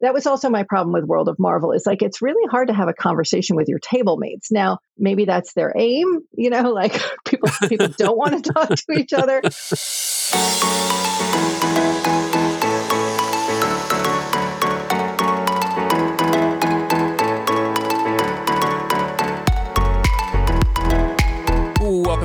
that was also my problem with World of Marvel. Is like it's really hard to have a conversation with your table mates. Now, maybe that's their aim, you know, like people people don't want to talk to each other.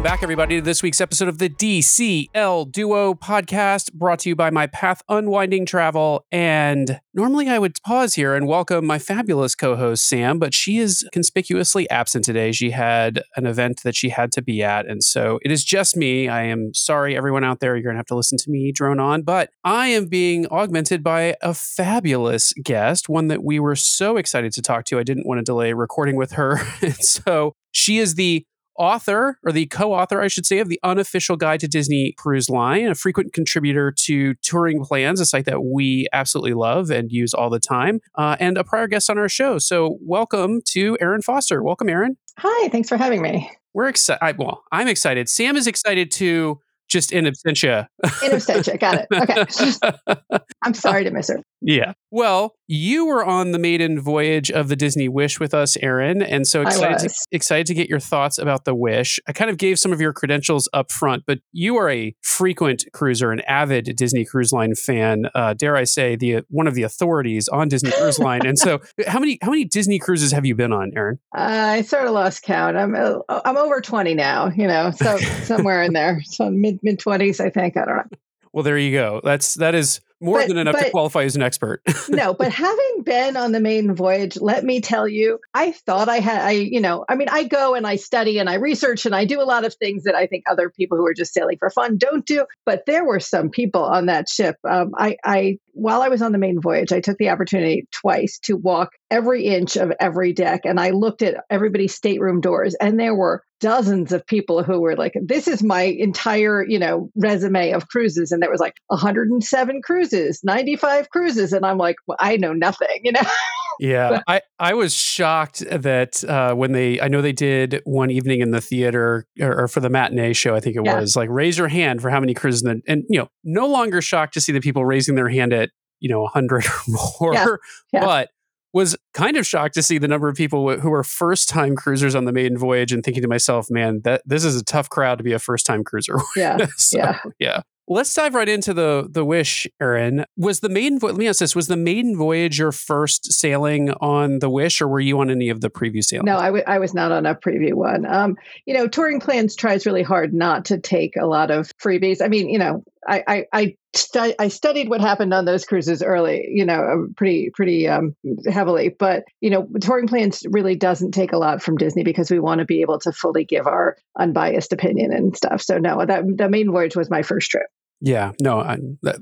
back, everybody, to this week's episode of the DCL Duo podcast, brought to you by My Path Unwinding Travel. And normally I would pause here and welcome my fabulous co host, Sam, but she is conspicuously absent today. She had an event that she had to be at. And so it is just me. I am sorry, everyone out there. You're going to have to listen to me drone on, but I am being augmented by a fabulous guest, one that we were so excited to talk to. I didn't want to delay recording with her. and so she is the author, or the co author, I should say, of the unofficial guide to Disney Cruise Line, a frequent contributor to Touring Plans, a site that we absolutely love and use all the time, uh, and a prior guest on our show. So, welcome to Erin Foster. Welcome, Erin Hi, thanks for having me. We're excited. Well, I'm excited. Sam is excited to just in absentia. in absentia. Got it. Okay. I'm sorry to miss her. Yeah. Well, you were on the maiden voyage of the Disney Wish with us, Erin, and so excited to, excited to get your thoughts about the Wish. I kind of gave some of your credentials up front, but you are a frequent cruiser, an avid Disney Cruise Line fan. Uh, dare I say, the one of the authorities on Disney Cruise Line. And so, how many how many Disney cruises have you been on, Erin? Uh, I sort of lost count. I'm uh, I'm over twenty now. You know, so somewhere in there, so mid mid twenties, I think. I don't know. Well, there you go. That's that is more but, than enough but, to qualify as an expert. no, but having been on the maiden voyage, let me tell you, I thought I had, I, you know, I mean, I go and I study and I research and I do a lot of things that I think other people who are just sailing for fun don't do. But there were some people on that ship. Um, I, I, while I was on the maiden voyage, I took the opportunity twice to walk every inch of every deck and I looked at everybody's stateroom doors and there were dozens of people who were like, this is my entire, you know, resume of cruises. And there was like 107 cruises, 95 cruises. And I'm like, well, I know nothing, you know? yeah. I, I was shocked that uh, when they, I know they did one evening in the theater or, or for the matinee show, I think it yeah. was like, raise your hand for how many cruises. And, and, you know, no longer shocked to see the people raising their hand at, you know, 100 or more. Yeah. Yeah. But was kind of shocked to see the number of people who were first time cruisers on the maiden voyage and thinking to myself, man, that this is a tough crowd to be a first time cruiser. Yeah. so, yeah. Yeah. Let's dive right into the the wish, Erin. Was the maiden let me ask this, was the maiden voyage your first sailing on the wish or were you on any of the previous sailings? No, I, w- I was not on a preview one. Um, you know, touring plans tries really hard not to take a lot of freebies. I mean, you know, I, I, I, stu- I studied what happened on those cruises early, you know, um, pretty, pretty um, heavily. But, you know, touring plans really doesn't take a lot from Disney because we want to be able to fully give our unbiased opinion and stuff. So, no, that the main voyage was my first trip. Yeah, no, I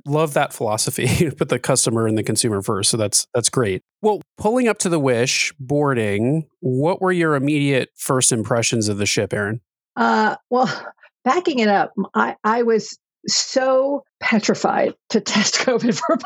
love that philosophy. Put the customer and the consumer first. So that's that's great. Well, pulling up to the Wish boarding, what were your immediate first impressions of the ship, Erin? Uh, well, backing it up, I, I was so petrified to test COVID for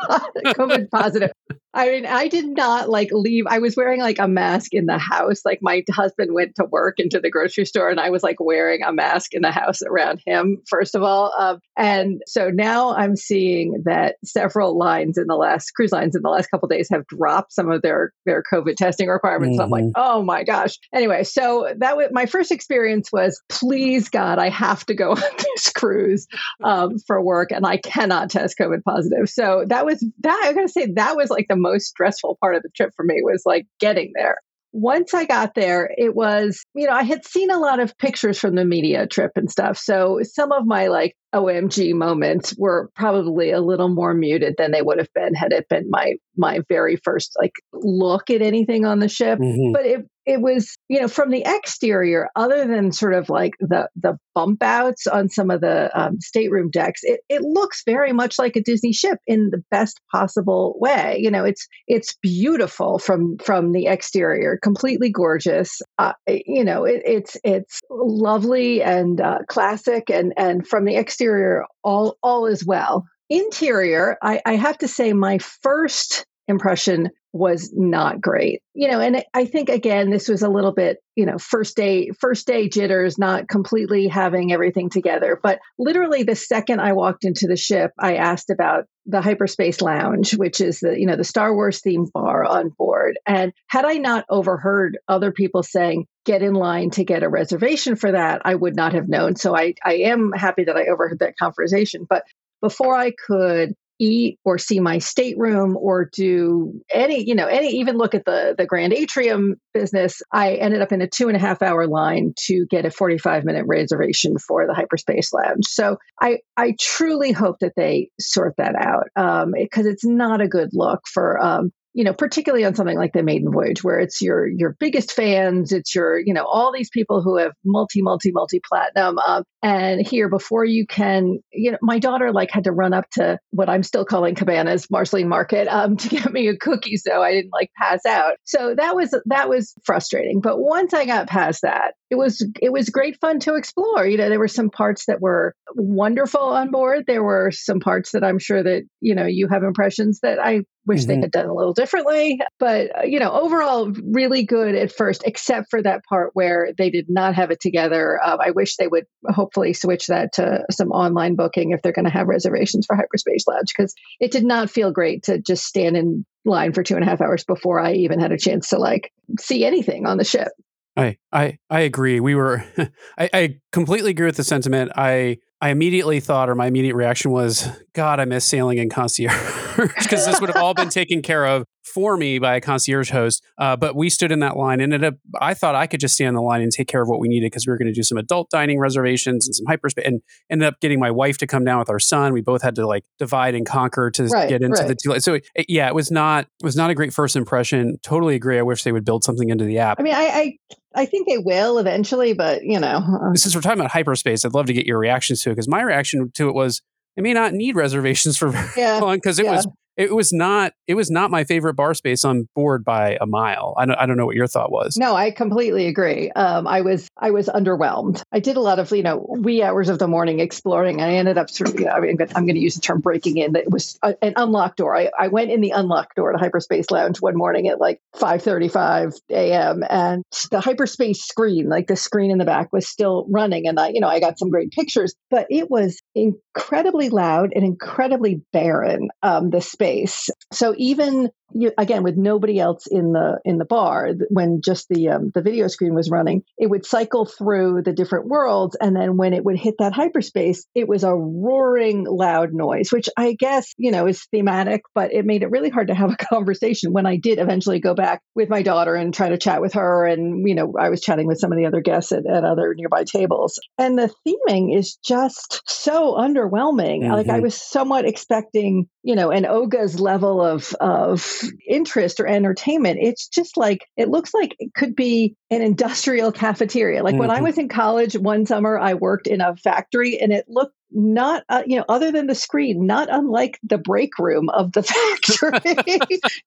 COVID positive. I mean, I did not like leave. I was wearing like a mask in the house. Like my husband went to work into the grocery store, and I was like wearing a mask in the house around him. First of all, um, and so now I'm seeing that several lines in the last cruise lines in the last couple days have dropped some of their their COVID testing requirements. Mm-hmm. I'm like, mm-hmm. oh my gosh. Anyway, so that was my first experience was, please God, I have to go on this cruise um, for work, and I cannot test COVID positive. So that was that. I gotta say that was like the most stressful part of the trip for me was like getting there. Once I got there, it was, you know, I had seen a lot of pictures from the media trip and stuff. So some of my like OMG moments were probably a little more muted than they would have been had it been my my very first like look at anything on the ship. Mm-hmm. But it it was you know from the exterior, other than sort of like the the bump outs on some of the um, stateroom decks, it it looks very much like a Disney ship in the best possible way. You know, it's it's beautiful from from the exterior, completely gorgeous. Uh, you know, it, it's it's lovely and uh, classic, and and from the exterior all all is well. Interior, I, I have to say, my first impression was not great. You know, and I think again this was a little bit, you know, first day first day jitters, not completely having everything together, but literally the second I walked into the ship, I asked about the Hyperspace Lounge, which is the, you know, the Star Wars themed bar on board. And had I not overheard other people saying, get in line to get a reservation for that, I would not have known. So I, I am happy that I overheard that conversation. But before I could eat or see my stateroom or do any, you know, any even look at the the grand atrium business, I ended up in a two and a half hour line to get a 45 minute reservation for the hyperspace lounge. So I I truly hope that they sort that out because um, it's not a good look for um, you know, particularly on something like the maiden voyage, where it's your your biggest fans, it's your you know all these people who have multi multi multi platinum, um, and here before you can, you know, my daughter like had to run up to what I'm still calling Cabanas Marceline Market um, to get me a cookie, so I didn't like pass out. So that was that was frustrating. But once I got past that, it was it was great fun to explore. You know, there were some parts that were wonderful on board. There were some parts that I'm sure that you know you have impressions that I wish mm-hmm. they had done a little differently. But uh, you know, overall, really good at first, except for that part where they did not have it together. Um, I wish they would hopefully switch that to some online booking if they're going to have reservations for Hyperspace Lounge because it did not feel great to just stand in line for two and a half hours before I even had a chance to like see anything on the ship. I I I agree. We were I, I completely agree with the sentiment. I I immediately thought, or my immediate reaction was, God, I miss sailing in concierge because this would have all been taken care of for me by a concierge host. Uh, but we stood in that line, and it, I thought I could just stand in the line and take care of what we needed because we were going to do some adult dining reservations and some hyperspace, and ended up getting my wife to come down with our son. We both had to like divide and conquer to right, get into right. the two. So it, yeah, it was not it was not a great first impression. Totally agree. I wish they would build something into the app. I mean, I, I I think they will eventually, but you know, uh, since we're talking about hyperspace, I'd love to get your reactions to it because my reaction to it was I may not need reservations for very yeah, long because it yeah. was it was not it was not my favorite bar space on board by a mile. I don't, I don't know what your thought was. No, I completely agree. Um, I was I was underwhelmed. I did a lot of you know wee hours of the morning exploring. I ended up sort of you know, I mean, I'm going to use the term breaking in. It was a, an unlocked door. I, I went in the unlocked door to Hyperspace Lounge one morning at like 5:35 a.m. and the hyperspace screen, like the screen in the back, was still running. And I you know I got some great pictures, but it was incredibly loud and incredibly barren. Um, the space space. So even you, again with nobody else in the in the bar when just the um, the video screen was running it would cycle through the different worlds and then when it would hit that hyperspace it was a roaring loud noise which i guess you know is thematic but it made it really hard to have a conversation when i did eventually go back with my daughter and try to chat with her and you know i was chatting with some of the other guests at, at other nearby tables and the theming is just so underwhelming mm-hmm. like i mm-hmm. was somewhat expecting you know an oga's level of of interest or entertainment. It's just like it looks like it could be an industrial cafeteria. Like mm-hmm. when I mm-hmm. was in college one summer, I worked in a factory and it looked not uh, you know other than the screen not unlike the break room of the factory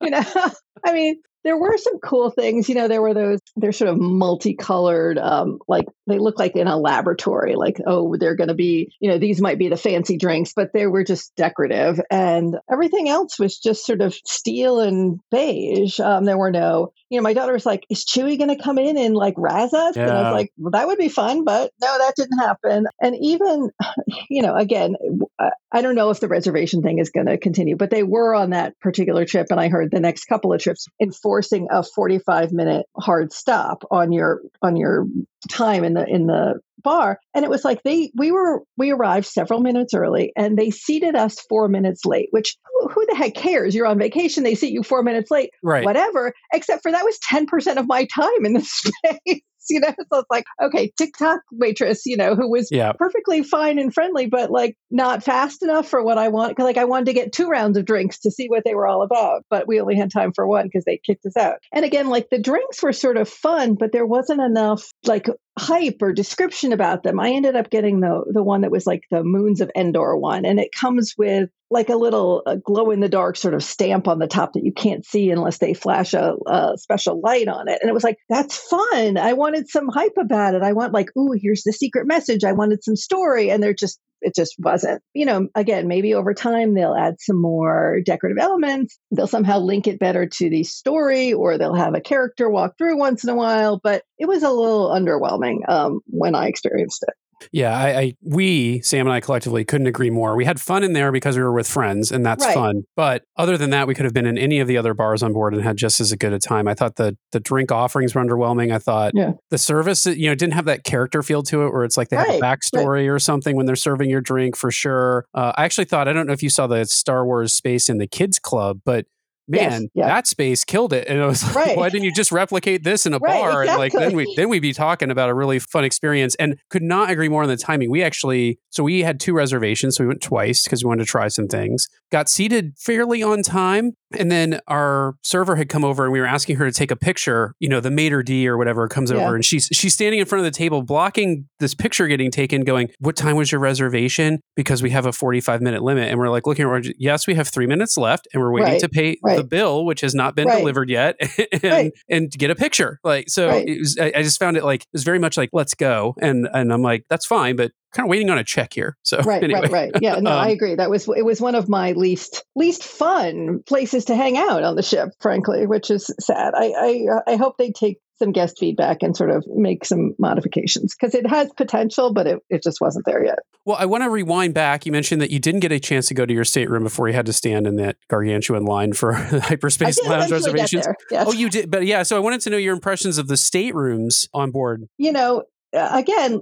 you know i mean there were some cool things. You know, there were those, they're sort of multicolored, um, like they look like in a laboratory, like, oh, they're going to be, you know, these might be the fancy drinks, but they were just decorative. And everything else was just sort of steel and beige. Um, there were no, you know, my daughter was like, is Chewy going to come in and like razz us? Yeah. And I was like, well, that would be fun, but no, that didn't happen. And even, you know, again, I don't know if the reservation thing is going to continue, but they were on that particular trip. And I heard the next couple of trips enforcing a 45 minute hard stop on your, on your time in the, in the bar. And it was like they, we were, we arrived several minutes early and they seated us four minutes late, which who the heck cares? You're on vacation. They seat you four minutes late, right? Whatever. Except for that was 10% of my time in the space. you know so it's like okay tiktok waitress you know who was yeah. perfectly fine and friendly but like not fast enough for what i want because like i wanted to get two rounds of drinks to see what they were all about but we only had time for one because they kicked us out and again like the drinks were sort of fun but there wasn't enough like hype or description about them. I ended up getting the the one that was like the Moons of Endor one, and it comes with like a little glow in the dark sort of stamp on the top that you can't see unless they flash a, a, special light on it. And it was like that's fun. I wanted some hype about it. I want like, ooh, here's the secret message. I wanted some story, and they're just it just wasn't. You know, again, maybe over time they'll add some more decorative elements. They'll somehow link it better to the story, or they'll have a character walk through once in a while. But it was a little underwhelming um, when I experienced it. Yeah, I, I, we Sam and I collectively couldn't agree more. We had fun in there because we were with friends, and that's Right. fun. But other than that, we could have been in any of the other bars on board and had just as good a time. I thought the the drink offerings were underwhelming. I thought Yeah. the service, you know, didn't have that character feel to it, where it's like they have a Right, right. backstory or something when they're serving your drink for sure. Uh, I actually thought I don't know if you saw the Star Wars space in the kids club, but. Yes, Man, yeah. that space killed it, and I was like, Right. "Why didn't you just replicate this in a Right, bar?" And like, then we then we'd be talking about a really fun experience and could not agree more on the timing. We actually, so we had two reservations. So we went twice because we wanted to try some things. Got seated fairly on time. And then our server had come over and we were asking her to take a picture. You know, the maitre d or whatever comes Yeah. over and she's she's standing in front of the table blocking this picture getting taken, going, What time was your reservation? Because we have a 45 minute limit. And we're like looking around, yes, we have three minutes left and we're waiting Right, to pay the bill, which has not been Right. delivered yet, and, Right. and get a picture. Like so Right. it was I, I just found it like it was very much like, let's go. And and I'm like, that's fine, but kind of waiting on a check here. So right anyway. right right yeah no Um, i agree that was it was one of my least least fun places to hang out on the ship frankly which is sad i i, I hope they take some guest feedback and sort of make some modifications because it has potential but it, it just wasn't there yet Well, I want to rewind back. You mentioned that you didn't get a chance to go to your stateroom before you had to stand in that gargantuan line for hyperspace lounge reservations. yes. Oh, you did, but yeah. So I wanted to know your impressions of the staterooms on board. you know uh, again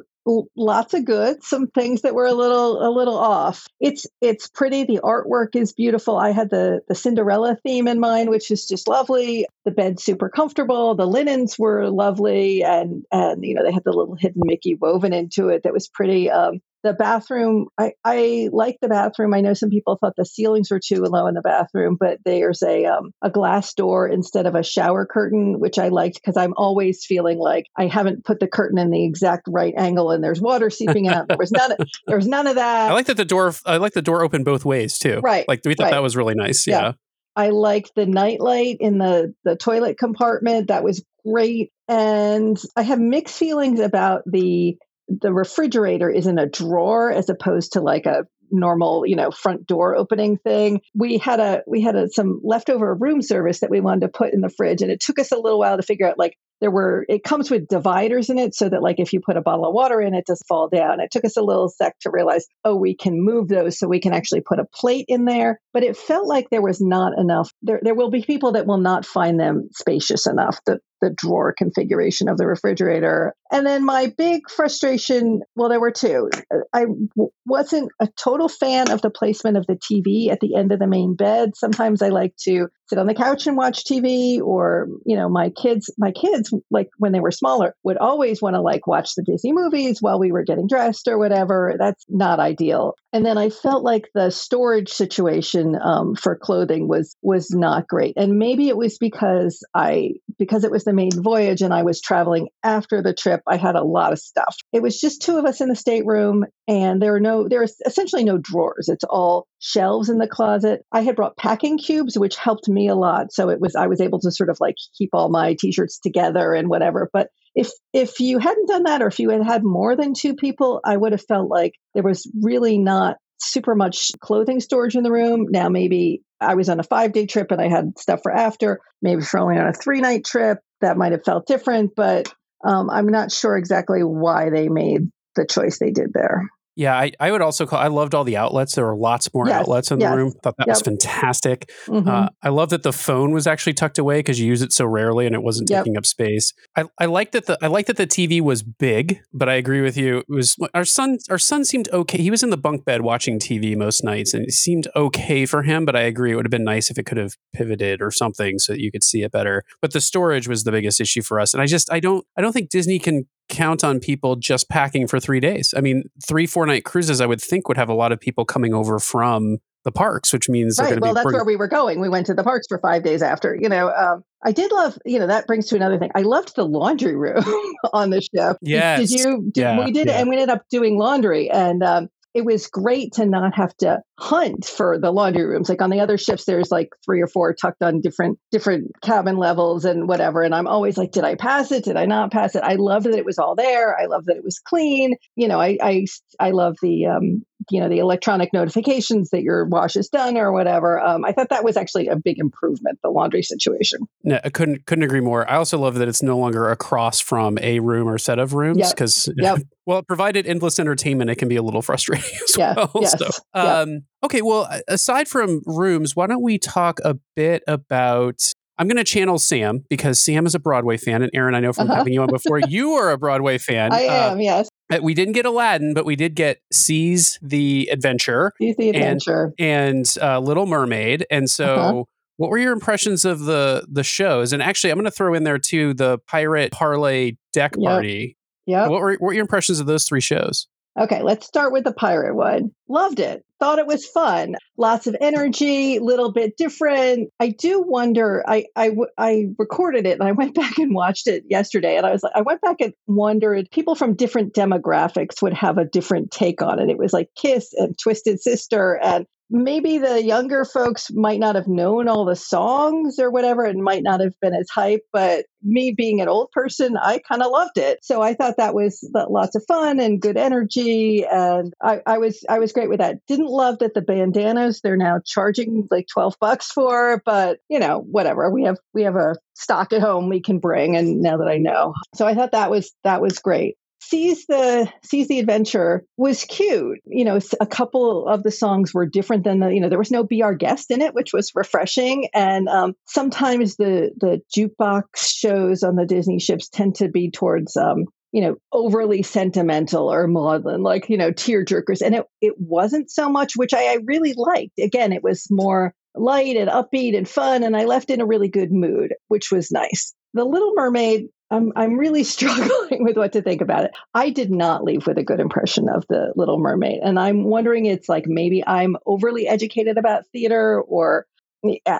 lots of good some things that were a little a little off. It's it's pretty the artwork is beautiful. I had the the cinderella theme in mind which is just lovely. The bed's super comfortable the linens were lovely and and you know they had the little hidden mickey woven into it that was pretty um the bathroom i i like the bathroom i know some people thought the ceilings were too low in the bathroom but there's a um a glass door instead of a shower curtain which i liked because i'm always feeling like i haven't put the curtain in the exact right angle and there's water seeping out there was none there was none of that I like that the door. I like the door open both ways too. Right, Like we thought right. that was really nice. Yeah. Yeah. I liked the nightlight in the the toilet compartment. That was great. And I have mixed feelings about the the refrigerator is in a drawer as opposed to like a normal, you know, front door opening thing. We had a we had a, some leftover room service that we wanted to put in the fridge and it took us a little while to figure out like there were it comes with dividers in it so that like if you put a bottle of water in it doesn't fall down. It took us a little sec to realize oh we can move those so we can actually put a plate in there. But it felt like there was not enough. There there will be people that will not find them spacious enough the the drawer configuration of the refrigerator. And then my big frustration well there were two. I w- wasn't a total fan of the placement of the tv at the end of the main bed. Sometimes i like to sit on the couch and watch tv or you know my kids my kids like when they were smaller would always want to like watch the disney movies while we were getting dressed or whatever. That's not ideal. And then i felt like the storage situation um, for clothing was was not great. And maybe it was because i because it was the main voyage and i was traveling after the trip i had a lot of stuff. It was just two of us in the stateroom and there are no there is essentially no drawers. It's all shelves in the closet. I had brought packing cubes which helped me a lot. So it was i was able to sort of like keep all my t-shirts together and whatever. But if if you hadn't done that or if you had had more than two people i would have felt like there was really not super much clothing storage in the room. Now maybe i was on a five day trip and i had stuff for after. Maybe for only on a three night trip that might have felt different. But um, i'm not sure exactly why they made the choice they did there Yeah, I, I would also call. I loved all the outlets. There were lots more Yes, outlets in yes. the room. Thought that was Yep. fantastic. Mhm. Uh, I love that the phone was actually tucked away because you use it so rarely and it wasn't Yep. taking up space. I, I like that the I like that the TV was big, but I agree with you. It was our son. Our son seemed okay. He was in the bunk bed watching TV most nights, and it seemed okay for him. But I agree, it would have been nice if it could have pivoted or something so that you could see it better. But the storage was the biggest issue for us, and I just I don't I don't think Disney can count on people just packing for three days. I mean, three four night cruises I would think would have a lot of people coming over from the parks, which means they're right going to well be that's pretty- where we were going we went to the parks for five days after you know um, i did love you know that brings to another thing i loved the laundry room on the ship Yes. did, you did, Yeah, we did yeah. and we ended up doing laundry and um, it was great to not have to hunt for the laundry rooms. Like on the other ships there's like three or four tucked on different different cabin levels and whatever and i'm always like did i pass it? Did i not pass it? I love that it was all there. I love that it was clean. You know i i, I love the um you know the electronic notifications that your wash is done or whatever. Um, I thought that was actually a big improvement. The laundry situation. No, I couldn't couldn't agree more. I also love that it's no longer across from a room or set of rooms because Yep. Yep. well, provided endless entertainment, it can be a little frustrating as Yeah, well. yes, So, yep. um, okay, well, aside from rooms, why don't we talk a bit about? I'm going to channel Sam because Sam is a Broadway fan, and Erin, I know from Uh-huh. having you on before, you are a Broadway fan. I Uh, am. yes. Uh, we didn't get Aladdin, but we did get Seas the Adventure He's the adventure. and uh, Little Mermaid. And so, Uh-huh. what were your impressions of the the shows? And actually, I'm going to throw in there too the Pirate Parlay Deck Yep. Party. Yep. What were what were your impressions of those three shows? Okay, let's start with the pirate one. Loved it. Thought it was fun. Lots of energy, little bit different. I do wonder. I I recorded it and I went back and watched it yesterday, and I was like, I went back and wondered people from different demographics would have a different take on it. It was like Kiss and Twisted Sister and. Maybe the younger folks might not have known all the songs or whatever and might not have been as hype, but me being an old person, I kind of loved it. So I thought that was lots of fun and good energy, and I, I was I was great with that. Didn't love that the bandanas they're now charging like twelve bucks for, but you know whatever. We have we have a stock at home we can bring, and now that I know, so I thought that was that was great. Seas the Seas the Adventure was cute. You know, a couple of the songs were different than the. You know, there was no "Be Our Guest" in it, which was refreshing. And um, sometimes the the jukebox shows on the Disney ships tend to be towards um, you know overly sentimental or maudlin, like you know tear jerkers. And it it wasn't so much, which I, I really liked. Again, it was more light and upbeat and fun, and I left in a really good mood, which was nice. The Little Mermaid I'm I'm really struggling with what to think about it. I did not leave with a good impression of the Little Mermaid, and I'm wondering it's like maybe I'm overly educated about theater, or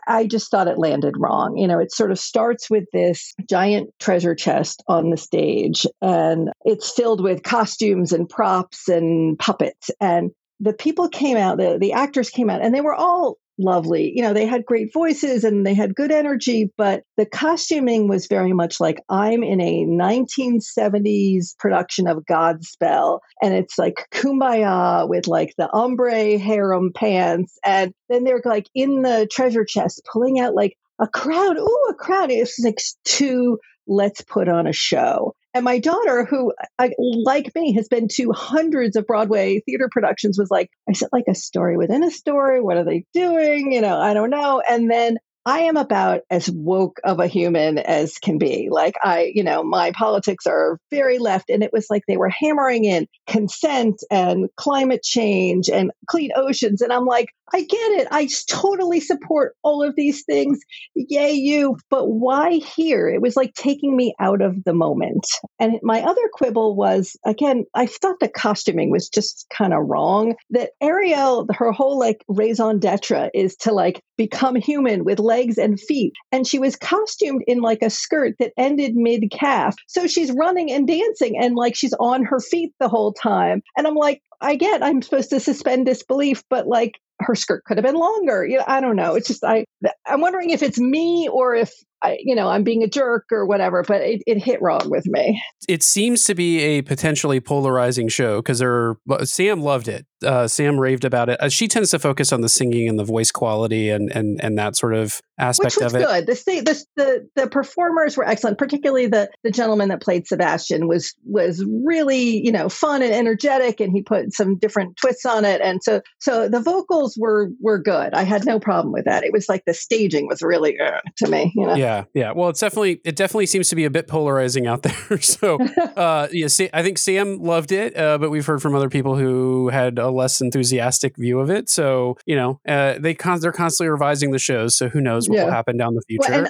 I- just thought it landed wrong. You know, it sort of starts with this giant treasure chest on the stage, and it's filled with costumes and props and puppets, and the people came out, the the actors came out, and they were all lovely. You know, they had great voices and they had good energy, but the costuming was very much like I'm in a 1970s production of Godspell. And it's like kumbaya with like the ombre harem pants. And then they're like in the treasure chest pulling out like a crowd. Ooh, a crowd. It's like two let's put on a show. And my daughter, who, I, like me, has been to hundreds of Broadway theater productions, was like, I said, like a story within a story. What are they doing? You know, I don't know. And then I am about as woke of a human as can be. Like, I, you know, my politics are very left. And it was like they were hammering in consent and climate change and clean oceans. And I'm like, I get it. I totally support all of these things. Yay, you. But why here? It was like taking me out of the moment. And my other quibble was again, I thought the costuming was just kind of wrong. That Ariel, her whole like raison d'etre is to like become human with legs and feet. And she was costumed in like a skirt that ended mid calf. So she's running and dancing and like she's on her feet the whole time. And I'm like, I get I'm supposed to suspend disbelief, but like her skirt could have been longer. You know, I don't know. It's just I I'm wondering if it's me or if I, you know, I'm being a jerk or whatever, but it, it hit wrong with me. It seems to be a potentially polarizing show because there, Sam loved it. Uh, Sam raved about it. Uh, she tends to focus on the singing and the voice quality and and and that sort of aspect Which was of it. good. The, sta- the the the performers were excellent. Particularly the the gentleman that played Sebastian was was really you know fun and energetic, and he put some different twists on it. And so so the vocals were were good. I had no problem with that. It was like the staging was really uh, to me. You know. Yeah, yeah. Well, it's definitely it definitely seems to be a bit polarizing out there. so, uh, yeah, Sa- I think Sam loved it, uh, but we've heard from other people who had a less enthusiastic view of it. So, you know, uh, they con- they're constantly revising the shows. So, who knows what will happen down the future? Well, and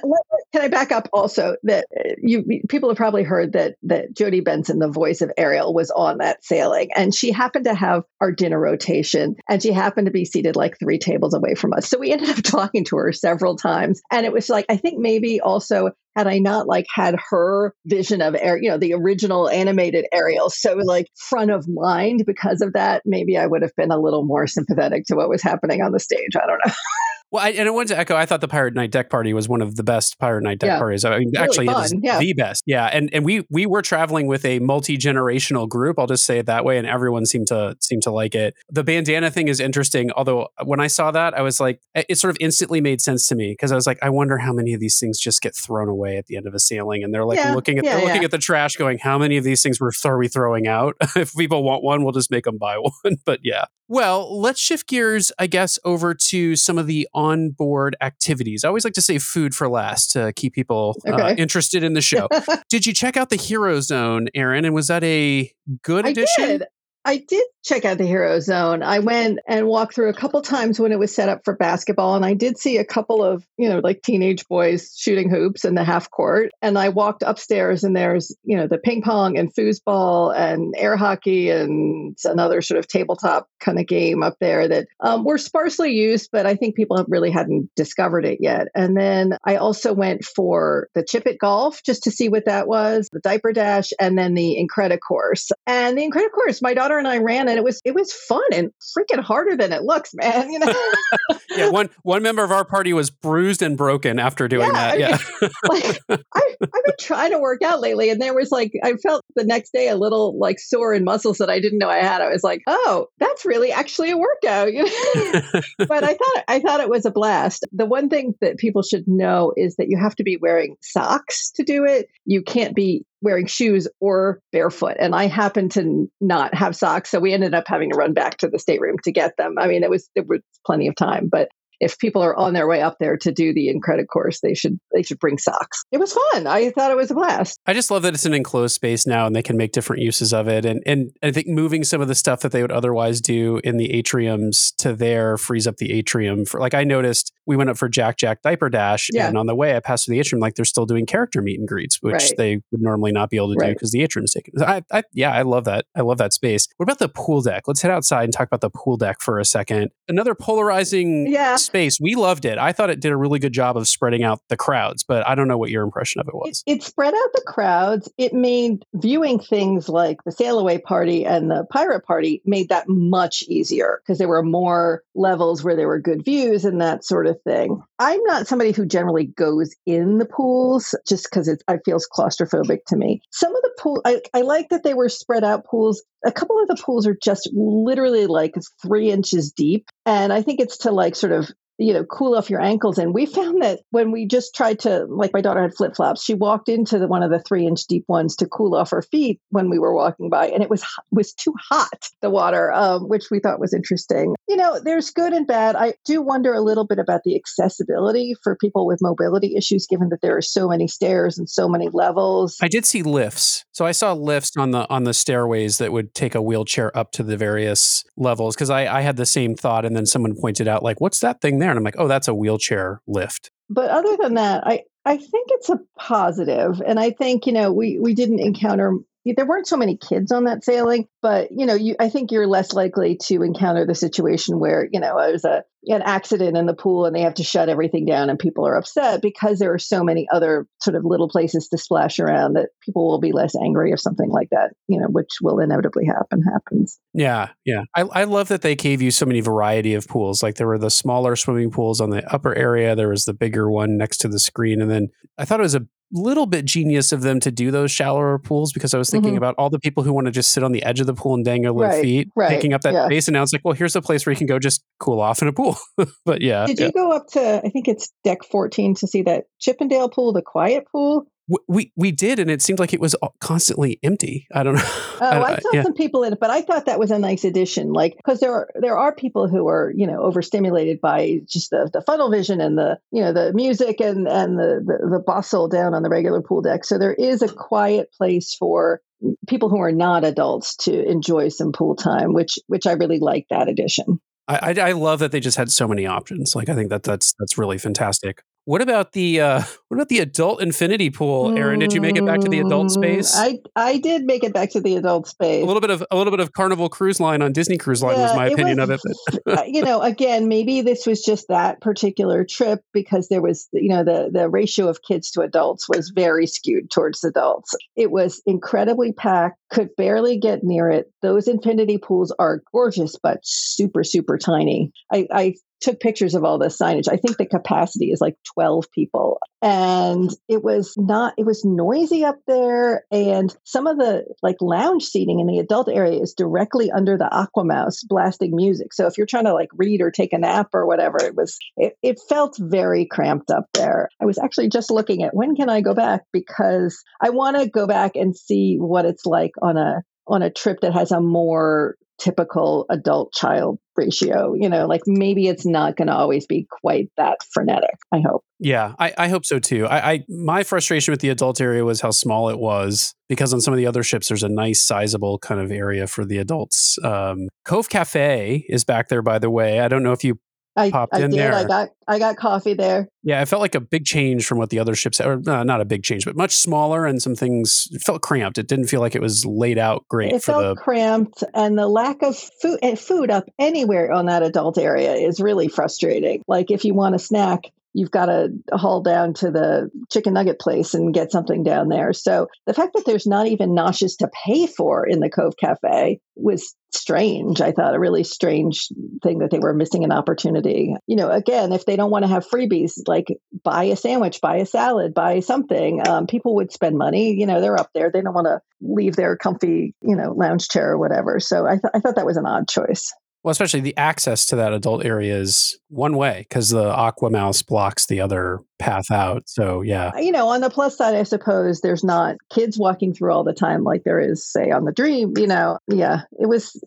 can I back up also that uh, you people have probably heard that that Jodi Benson, the voice of Ariel, was on that sailing, and she happened to have our dinner rotation, and she happened to be seated like three tables away from us. So we ended up talking to her several times, and it was like I think maybe also had I not like had her vision of air, you know, the original animated Ariel, so like front of mind because of that, maybe I would have been a little more sympathetic to what was happening on the stage. I don't know. Well, I, and I wanted to echo. I thought the Pirate Night deck party was one of the best Pirate Night deck Yeah. parties. I mean, Really actually, it is yeah. the best. Yeah, and and we we were traveling with a multi generational group. I'll just say it that way, and everyone seemed to seemed to like it. The bandana thing is interesting. Although when I saw that, I was like, it sort of instantly made sense to me because I was like, I wonder how many of these things just get thrown away at the end of a sailing, and they're like Yeah, looking at yeah, they're looking at the trash, going, how many of these things were are we throwing out? if people want one, we'll just make them buy one. but yeah. Well, let's shift gears, I guess, over to some of the onboard activities. I always like to say food for last to keep people uh, interested in the show. did you check out the Hero Zone, Erin? And was that a good I addition? did. I did check out the Hero Zone. I went and walked through a couple times when it was set up for basketball, and I did see a couple of, you know, like teenage boys shooting hoops in the half court. And I walked upstairs, and there's, you know, the ping pong and foosball and air hockey and another sort of tabletop kind of game up there that um, were sparsely used, but I think people really hadn't discovered it yet. And then I also went for the Chip It Golf just to see what that was, the Diaper Dash, and then the Incredicourse. And the Incredicourse, my daughter and I ran, and it was it was fun and freaking harder than it looks, man. You know, yeah, one one member of our party was bruised and broken after doing Yeah, that. I Yeah. like I, I've been trying to work out lately, and there was like I felt the next day a little like sore in muscles that I didn't know I had. I was like, oh, that's really actually a workout. You know? but I thought I thought it was a blast. The one thing that people should know is that you have to be wearing socks to do it. You can't be wearing shoes or barefoot. And I happened to not have socks, so we ended up having to run back to the stateroom to get them. I mean, it was there was plenty of time, but if people are on their way up there to do the Incredicourse, they should they should bring socks. It was fun. I thought it was a blast. I just love that it's an enclosed space now and they can make different uses of it. And and I think moving some of the stuff that they would otherwise do in the atriums to there frees up the atrium for like I noticed we went up for Jack Jack Diaper Dash Yeah. and on the way I passed through the atrium like they're still doing character meet and greets, which Right. they would normally not be able to do because the atrium's taken. I, I yeah, I love that. I love that space. What about the pool deck? Let's head outside and talk about the pool deck for a second. Another polarizing Yeah. Space. We loved it. I thought it did a really good job of spreading out the crowds, but I don't know what your impression of it It, was. it spread out the crowds. It made viewing things like the sail away party and the pirate party made that much easier because there were more levels where there were good views and that sort of thing. I'm not somebody who generally goes in the pools just because it I feels claustrophobic to me. Some of the pool I, I like that they were spread out pools. A couple of the pools are just literally like three inches deep. And I think it's to like sort of you know, cool off your ankles. And we found that when we just tried to, like my daughter had flip flops, she walked into the, one of the three inch deep ones to cool off her feet when we were walking by, and it was was too hot the water, um, which we thought was interesting. You know, there's good and bad. I do wonder a little bit about the accessibility for people with mobility issues, given that there are so many stairs and so many levels. I did see lifts. So I saw lifts on the on the stairways that would take a wheelchair up to the various levels because I, I had the same thought and then someone pointed out like what's that thing there and I'm like oh that's a wheelchair lift. but other than that, I I think it's a positive, and I think you know we we didn't encounter. There weren't so many kids on that sailing, but you know, you I think you're less likely to encounter the situation where you know there's a an accident in the pool and they have to shut everything down and people are upset because there are so many other sort of little places to splash around that people will be less angry if something like that, you know, which will inevitably happen happens. Yeah, yeah. I, I love that they gave you so many variety of pools. Like there were the smaller swimming pools on the upper area, there was the bigger one next to the screen, and then I thought it was a little bit genius of them to do those shallower pools because I was thinking Mhm. about all the people who want to just sit on the edge of the pool and dangle their Right, feet, right, taking up that yeah. space. And now it's like, well, here's a place where you can go just cool off in a pool. but yeah, Did yeah. you go up to I think it's deck 14 to see that Chippendale pool, the quiet pool? We we did, and it seemed like it was uh, constantly empty. I don't know. Oh, I, I- saw yeah. some people in it, but I thought that was a nice addition. Like, because there are there are people who are you know overstimulated by just the, the funnel vision and the you know the music and and the, the the bustle down on the regular pool deck. So there is a quiet place for people who are not adults to enjoy some pool time, which which I really like that addition. I, I I love that they just had so many options. Like I think that that's that's really fantastic. What about the uh, what about the adult infinity pool, Erin? Did you make it back to the adult Mm, space? I I did make it back to the adult space. a little bit of a little bit of Carnival Cruise Line on Disney Cruise Line was Yeah, my it opinion was- of it. But Uh, you know, again, maybe this was just that particular trip because there was, you know, the the ratio of kids to adults was very skewed towards adults. It was incredibly packed, could barely get near it. Those infinity pools are gorgeous, but super, super tiny. I, I took pictures of all the signage. I think the capacity is like 12 people. And it was not, it was noisy up there. And some of the like lounge seating in the adult area is directly under the Aquamouse blasting music. So if you're trying to like read or take a nap or whatever, it was, it, it felt very cramped up there. I was actually just looking at when can I go back because I want to go back and see what it's like on a, on a trip that has a more typical adult child ratio. You know, like maybe it's not going to always be quite that frenetic. I hope. yeah, I, I hope so too. I, I my frustration with the adult area was how small it was because on some of the other ships there's a nice sizable kind of area for the adults. Um, Cove Cafe is back there, by the way. I don't know if you I, Popped I in did. I got I got coffee there. Yeah, it felt like a big change from what the other ships, or uh, not a big change, but much smaller, and some things it felt cramped. It didn't feel like it was laid out great It felt the. cramped, and the lack of food eh, food up anywhere on that adult area is really frustrating. Like if you want a snack, you've got to haul down to the chicken nugget place and get something down there. So the fact that there's not even noshes to pay for in the Cove Cafe was strange. I thought a really strange thing that they were missing an opportunity. You know, again, if they don't want to have freebies, like buy a sandwich, buy a salad, buy something, um, people would spend money. You know, they're up there. They don't want to leave their comfy, you know, lounge chair or whatever. So I, th- I thought that was an odd choice. Well, especially the access to that adult area is one way because the Aqua Mouse blocks the other path out. So yeah, you know, on the plus side, I suppose there's not kids walking through all the time like there is, say, on the Dream. You know, yeah, it was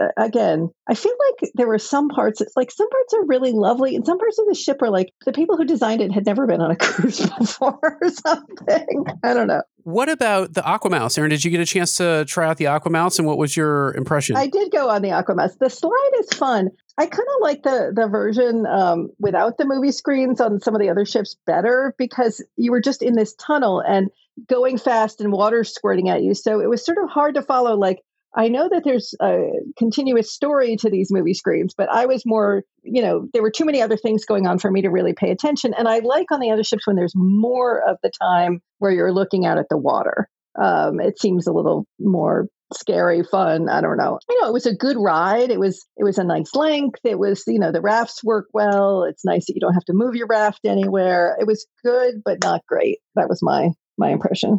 uh, again. I feel like there were some parts. It's like some parts are really lovely, and some parts of the ship are like the people who designed it had never been on a cruise before or something. I don't know. What about the Aqua Mouse, Erin? Did you get a chance to try out the Aqua Mouse, and what was your impression? I did go on the Aquamouse. The slide is fun. I kind of like the the version um, without the movie screens on some of the other ships better because you were just in this tunnel and going fast and water squirting at you. So it was sort of hard to follow. Like I know that there's a continuous story to these movie screens, but I was more, you know, there were too many other things going on for me to really pay attention. And I like on the other ships when there's more of the time where you're looking out at the water. Um, it seems a little more scary fun i don't know. You know it was a good ride. It was it was a nice length. It was you know the rafts work well. It's nice that you don't have to move your raft anywhere. It was good but not great. That was my my impression.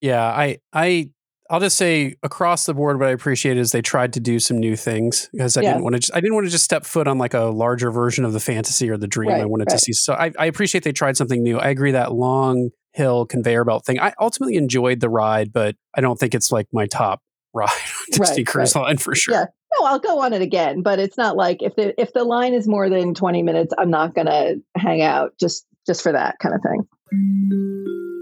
Yeah, I I I'll just say across the board, what I appreciate is they tried to do some new things because I Yeah. didn't want to. Just, I didn't want to just step foot on like a larger version of the fantasy or the dream. I Right, wanted to see. So I, I appreciate they tried something new. I agree that long hill conveyor belt thing. I ultimately enjoyed the ride, but I don't think it's like my top ride on Disney Right, Cruise Line for sure. Yeah. no i'll go on it again but it's not like if the if the line is more than 20 minutes i'm not gonna hang out just just for that kind of thing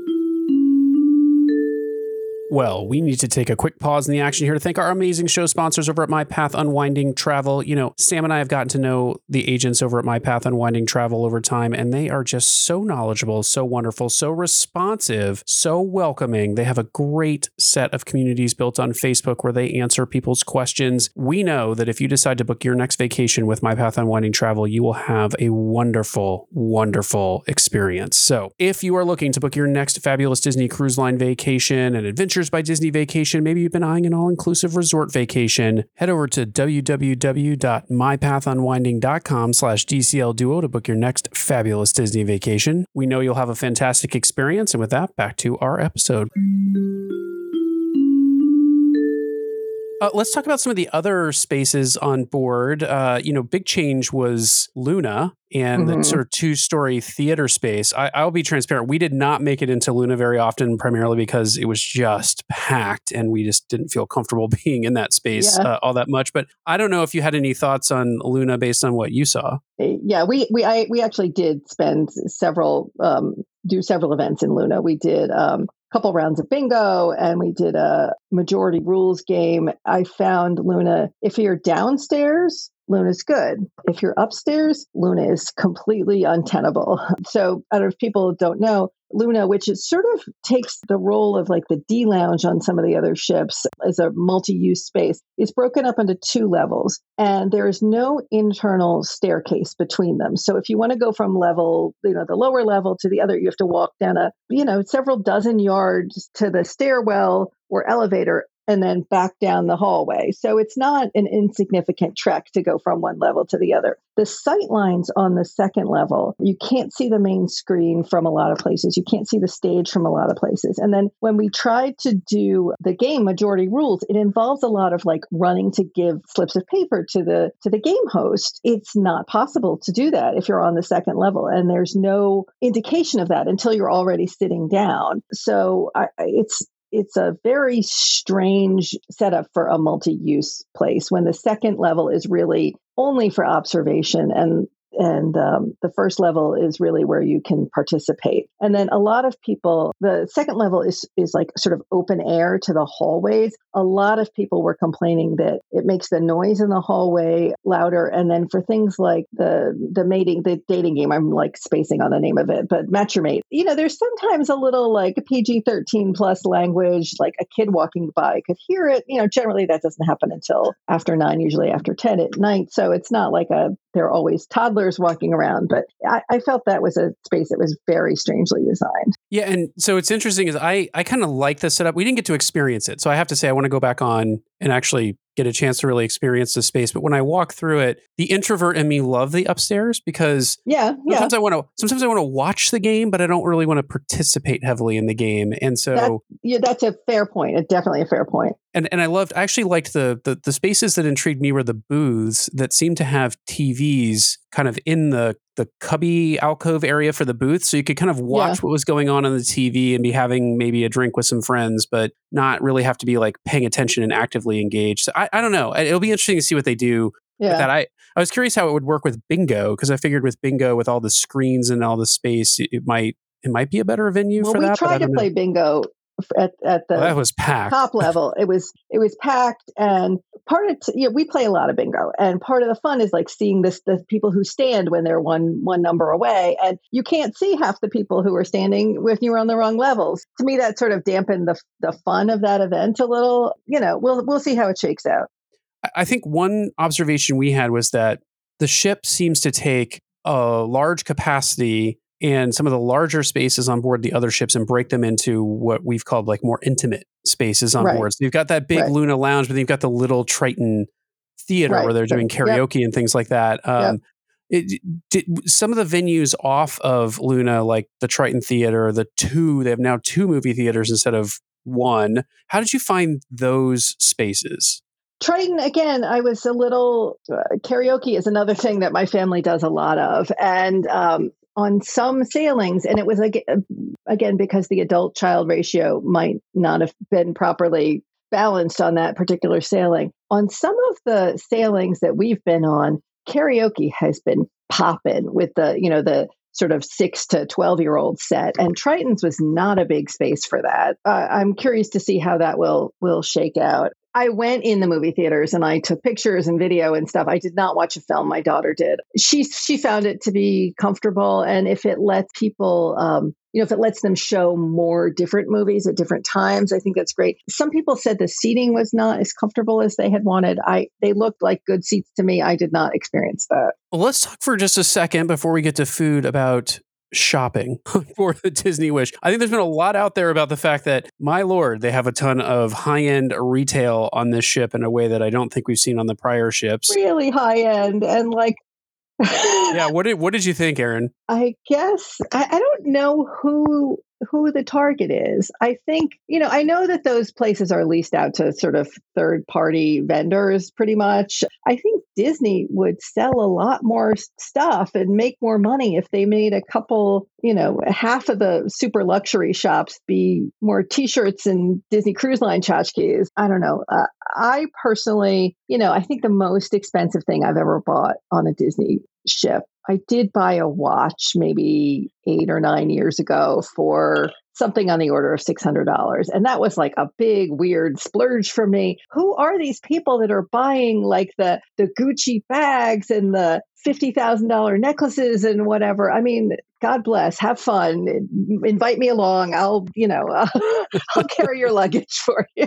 Well, we need to take a quick pause in the action here to thank our amazing show sponsors over at My Path Unwinding Travel. You know, Sam and I have gotten to know the agents over at My Path Unwinding Travel over time, and they are just so knowledgeable, so wonderful, so responsive, so welcoming. They have a great set of communities built on Facebook where they answer people's questions. We know that if you decide to book your next vacation with My Path Unwinding Travel, you will have a wonderful, wonderful experience. So, if you are looking to book your next fabulous Disney Cruise Line vacation and Adventures by Disney vacation, maybe you've been eyeing an all inclusive resort vacation, head over to www.mypathunwinding.com slash DCL Duo to book your next fabulous Disney vacation. We know you'll have a fantastic experience. And with that, back to our episode. Uh, let's talk about some of the other spaces on board. Uh, you know, big change was Luna and the Mhm. sort of two story theater space. I, I'll be transparent. We did not make it into Luna very often, primarily because it was just packed and we just didn't feel comfortable being in that space Yeah. uh, all that much. But I don't know if you had any thoughts on Luna based on what you saw. Eh, yeah we we I, we actually did spend several um do several events in luna we did um couple rounds of bingo and we did a majority rules game. I found luna if you're downstairs Luna's good. If you're upstairs, Luna is completely untenable. So, I don't know if people don't know, Luna, which is sort of takes the role of like the D lounge on some of the other ships as a multi use space, is broken up into two levels. And there is no internal staircase between them. So if you want to go from level, you know, the lower level to the other, you have to walk down a, you know, several dozen yards to the stairwell or elevator and then back down the hallway. So it's not an insignificant trek to go from one level to the other. The sight lines on the second level, you can't see the main screen from a lot of places. You can't see the stage from a lot of places. And then when we tried to do the game majority rules, it involves a lot of like running to give slips of paper to the to the game host. It's not possible to do that if you're on the second level and there's no indication of that until you're already sitting down. So I, it's it's a very strange setup for a multi-use place when the second level is really only for observation and and um, the first level is really where you can participate. And then a lot of people the second level is is like sort of open air to the hallways. A lot of people were complaining that it makes the noise in the hallway louder. And then for things like the the mating the dating game i'm like spacing on the name of it but match your mate you know there's sometimes a little like pg-13 plus language like a kid walking by could hear it. You know generally that doesn't happen until after nine usually after 10 at night. So it's not like a there are always toddlers walking around. But I, I, felt that was a space that was very strangely designed. Yeah, and so it's interesting is I I kind of like the setup. We didn't get to experience it, so I have to say I want to go back on and actually get a chance to really experience the space. But when I walk through it, the introvert in me love the upstairs because yeah, sometimes. I want to sometimes I want to watch the game, but I don't really want to participate heavily in the game. And so that, yeah, that's a fair point. It's definitely a fair point. And and I loved I actually liked the, the the spaces that intrigued me were the booths that seemed to have TVs kind of in the the cubby alcove area for the booth so you could kind of watch yeah. what was going on on the TV and be having maybe a drink with some friends but not really have to be like paying attention and actively engaged. So I, I don't know. It'll be interesting to see what they do yeah. that. I I was curious how it would work with bingo because I figured with bingo with all the screens and all the space it, it might it might be a better venue well, for we that. We tried to play know. bingo at, at the well, that was packed. top level. It was it was packed, and part of t- know, we play a lot of bingo, and part of the fun is like seeing this the people who stand when they're one one number away, and you can't see half the people who are standing with you on the wrong levels. To me, that sort of dampened the the fun of that event a little. You know, we'll we'll see how it shakes out. I think one observation we had was that the ship seems to take a large capacity and some of the larger spaces on board the other ships and break them into what we've called like more intimate spaces on right. board. So you've got that big right. Luna lounge, but then you've got the little Triton theater right. where they're doing karaoke yep. and things like that. Um, yep. it, did, some of the venues off of Luna, like the Triton Theater, the two, they have now two movie theaters instead of one. How did you find those spaces? Triton, again, I was a little uh, karaoke is another thing that my family does a lot of. And um, on some sailings, and it was like again because the adult child ratio might not have been properly balanced on that particular sailing. On some of the sailings that we've been on, karaoke has been popping with the, you know, the sort of six to 12 year old set. And triton's was not a big space for that. Uh, i'm curious to see how that will will shake out I went in the movie theaters and I took pictures and video and stuff. I did not watch a film. My daughter did. She she found it to be comfortable, and if it lets people, um, you know, if it lets them show more different movies at different times, I think that's great. Some people said the seating was not as comfortable as they had wanted. I they looked like good seats to me. I did not experience that. Well, let's talk for just a second before we get to food about shopping for the Disney Wish. I think there's been a lot out there about the fact that, my lord, they have a ton of high end retail on this ship in a way that I don't think we've seen on the prior ships. Really high end and like. yeah, what did what did you think, Erin? I guess I, I don't know who who the target is. I think, you know, I know that those places are leased out to sort of third party vendors pretty much. I think Disney would sell a lot more stuff and make more money if they made a couple, you know, half of the super luxury shops be more t shirts and Disney Cruise Line tchotchkes. I don't know. Uh, I personally, you know, I think the most expensive thing I've ever bought on a Disney ship I did buy a watch maybe eight or nine years ago for something on the order of $600. And that was like a big, weird splurge for me. Who are these people that are buying like the, the Gucci bags and the $50,000 necklaces and whatever? I mean, God bless, have fun, invite me along. I'll, you know, uh, I'll carry your luggage for you.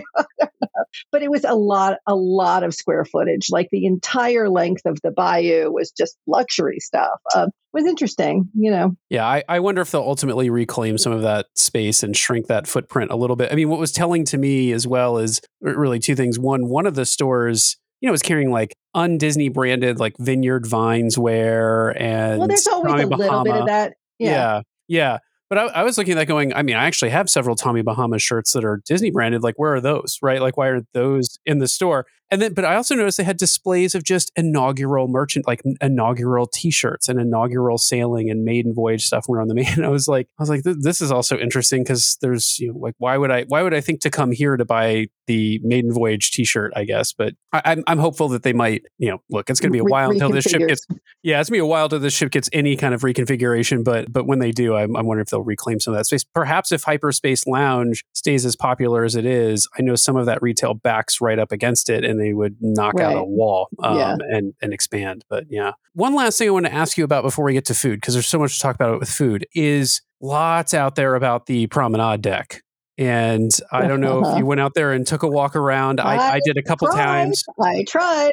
but it was a lot, a lot of square footage. Like the entire length of the bayou was just luxury stuff. Uh, was interesting, you know. Yeah, I, I wonder if they'll ultimately reclaim some of that space and shrink that footprint a little bit. I mean, what was telling to me as well is really two things. One, one of the stores you know, was carrying like un Disney branded like Vineyard Vines wear and well, there's always a little Bahama. bit of that yeah. Yeah. yeah. But I, I, was looking at that going, I mean, I actually have several Tommy Bahama shirts that are Disney branded. Like, where are those? Right? Like, why are those in the store? And then, but I also noticed they had displays of just inaugural merchant, like inaugural T-shirts and inaugural sailing and maiden voyage stuff. We're on the main. I was like, I was like, this is also interesting because there's, you know, like, why would I, why would I think to come here to buy the maiden voyage T-shirt? I guess, but I, am I'm, I'm hopeful that they might, you know, look, it's going to be a while until this ship gets, yeah, it's going to be a while until this ship gets any kind of reconfiguration. But, but when they do, I'm, I'm wondering if they'll reclaim some of that space. Perhaps if Hyperspace Lounge stays as popular as it is, I know some of that retail backs right up against it and they would knock right. out a wall um, yeah. and and expand. But yeah, one last thing I want to ask you about before we get to food because there's so much to talk about with food is lots out there about the promenade deck. And I don't know uh-huh. if you went out there and took a walk around. I, I, I did a couple tried. times. I tried.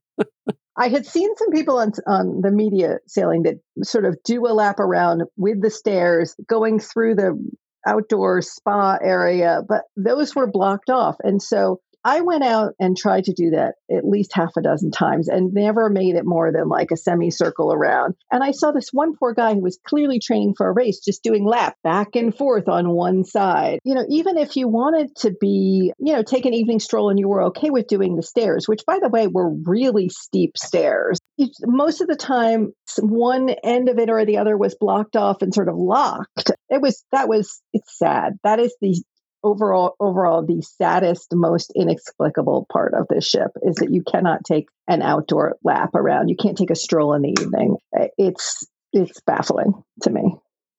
I had seen some people on, on the media sailing that sort of do a lap around with the stairs, going through the outdoor spa area, but those were blocked off. And so I went out and tried to do that at least half a dozen times and never made it more than like a semicircle around. And I saw this one poor guy who was clearly training for a race, just doing lap back and forth on one side. You know, even if you wanted to be, you know, take an evening stroll and you were okay with doing the stairs, which by the way were really steep stairs, most of the time one end of it or the other was blocked off and sort of locked. It was, that was, it's sad. That is the overall overall the saddest most inexplicable part of this ship is that you cannot take an outdoor lap around you can't take a stroll in the evening it's it's baffling to me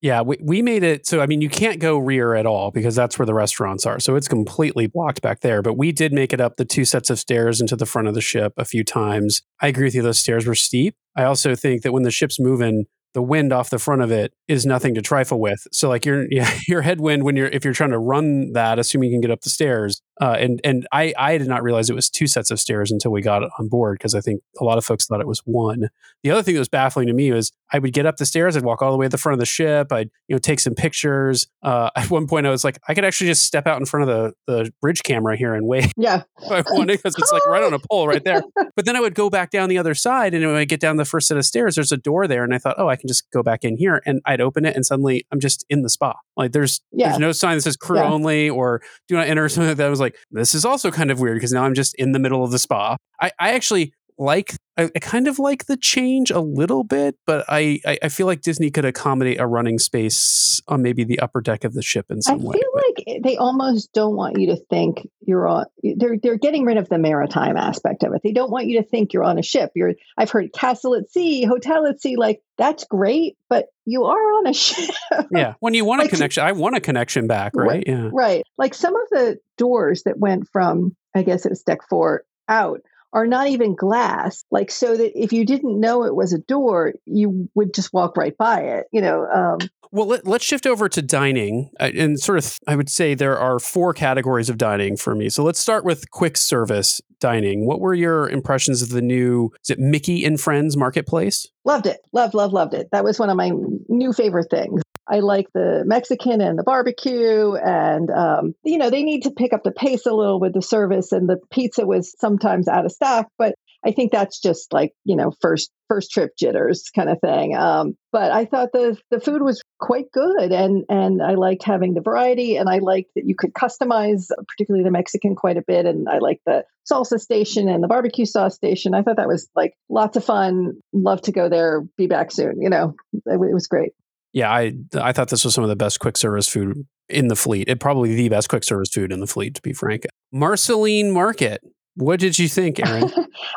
yeah, we, we made it so I mean you can't go rear at all because that's where the restaurants are. So it's completely blocked back there. But we did make it up the two sets of stairs into the front of the ship a few times. I agree with you, those stairs were steep. I also think that when the ship's moving, the wind off the front of it is nothing to trifle with. So like your yeah, your headwind when you're if you're trying to run that, assuming you can get up the stairs, uh, and and I I did not realize it was two sets of stairs until we got on board because I think a lot of folks thought it was one. The other thing that was baffling to me was I would get up the stairs, I'd walk all the way to the front of the ship, I'd you know take some pictures. Uh, at one point, I was like, I could actually just step out in front of the the bridge camera here and wave. Yeah, I wanted because it's like right on a pole right there. But then I would go back down the other side, and when I get down the first set of stairs, there's a door there, and I thought, oh, I can just go back in here, and I'd open it, and suddenly I'm just in the spa. Like there's yeah. there's no sign that says crew yeah. only or do not enter something that. Was like, this is also kind of weird because now I'm just in the middle of the spa. I, I actually like I, I, kind of like the change a little bit, but I, I, I feel like Disney could accommodate a running space on maybe the upper deck of the ship in some I way. I feel like eh, they almost don't want you to think you're on. They're they're getting rid of the maritime aspect of it. They don't want you to think you're on a ship. You're. I've heard castle at sea, hotel at sea. Like that's great, but you are on a ship. yeah. When you want like, a connection, I want a connection back, right? right? Yeah. Right. Like some of the doors that went from, I guess it was deck four out are not even glass like so that if you didn't know it was a door you would just walk right by it you know um, well let, us shift over to dining. And sort of i would say there are four categories of dining for me. So let's start with quick service dining. What were your impressions of the new is it mickey and friends marketplace? Loved it. Loved loved loved it. That was one of my new favorite things I like the Mexican and the barbecue, and um, you know they need to pick up the pace a little with the service. And the pizza was sometimes out of stock, but I think that's just like you know first first trip jitters kind of thing. Um, but I thought the the food was quite good, and and I liked having the variety, and I liked that you could customize, particularly the Mexican, quite a bit. And I liked the salsa station and the barbecue sauce station. I thought that was like lots of fun. Love to go there. Be back soon. You know, it, it was great yeah, I I thought this was some of the best quick service food in the fleet. It probably the best quick service food in the fleet, to be frank. Marceline Market. What did you think, Erin?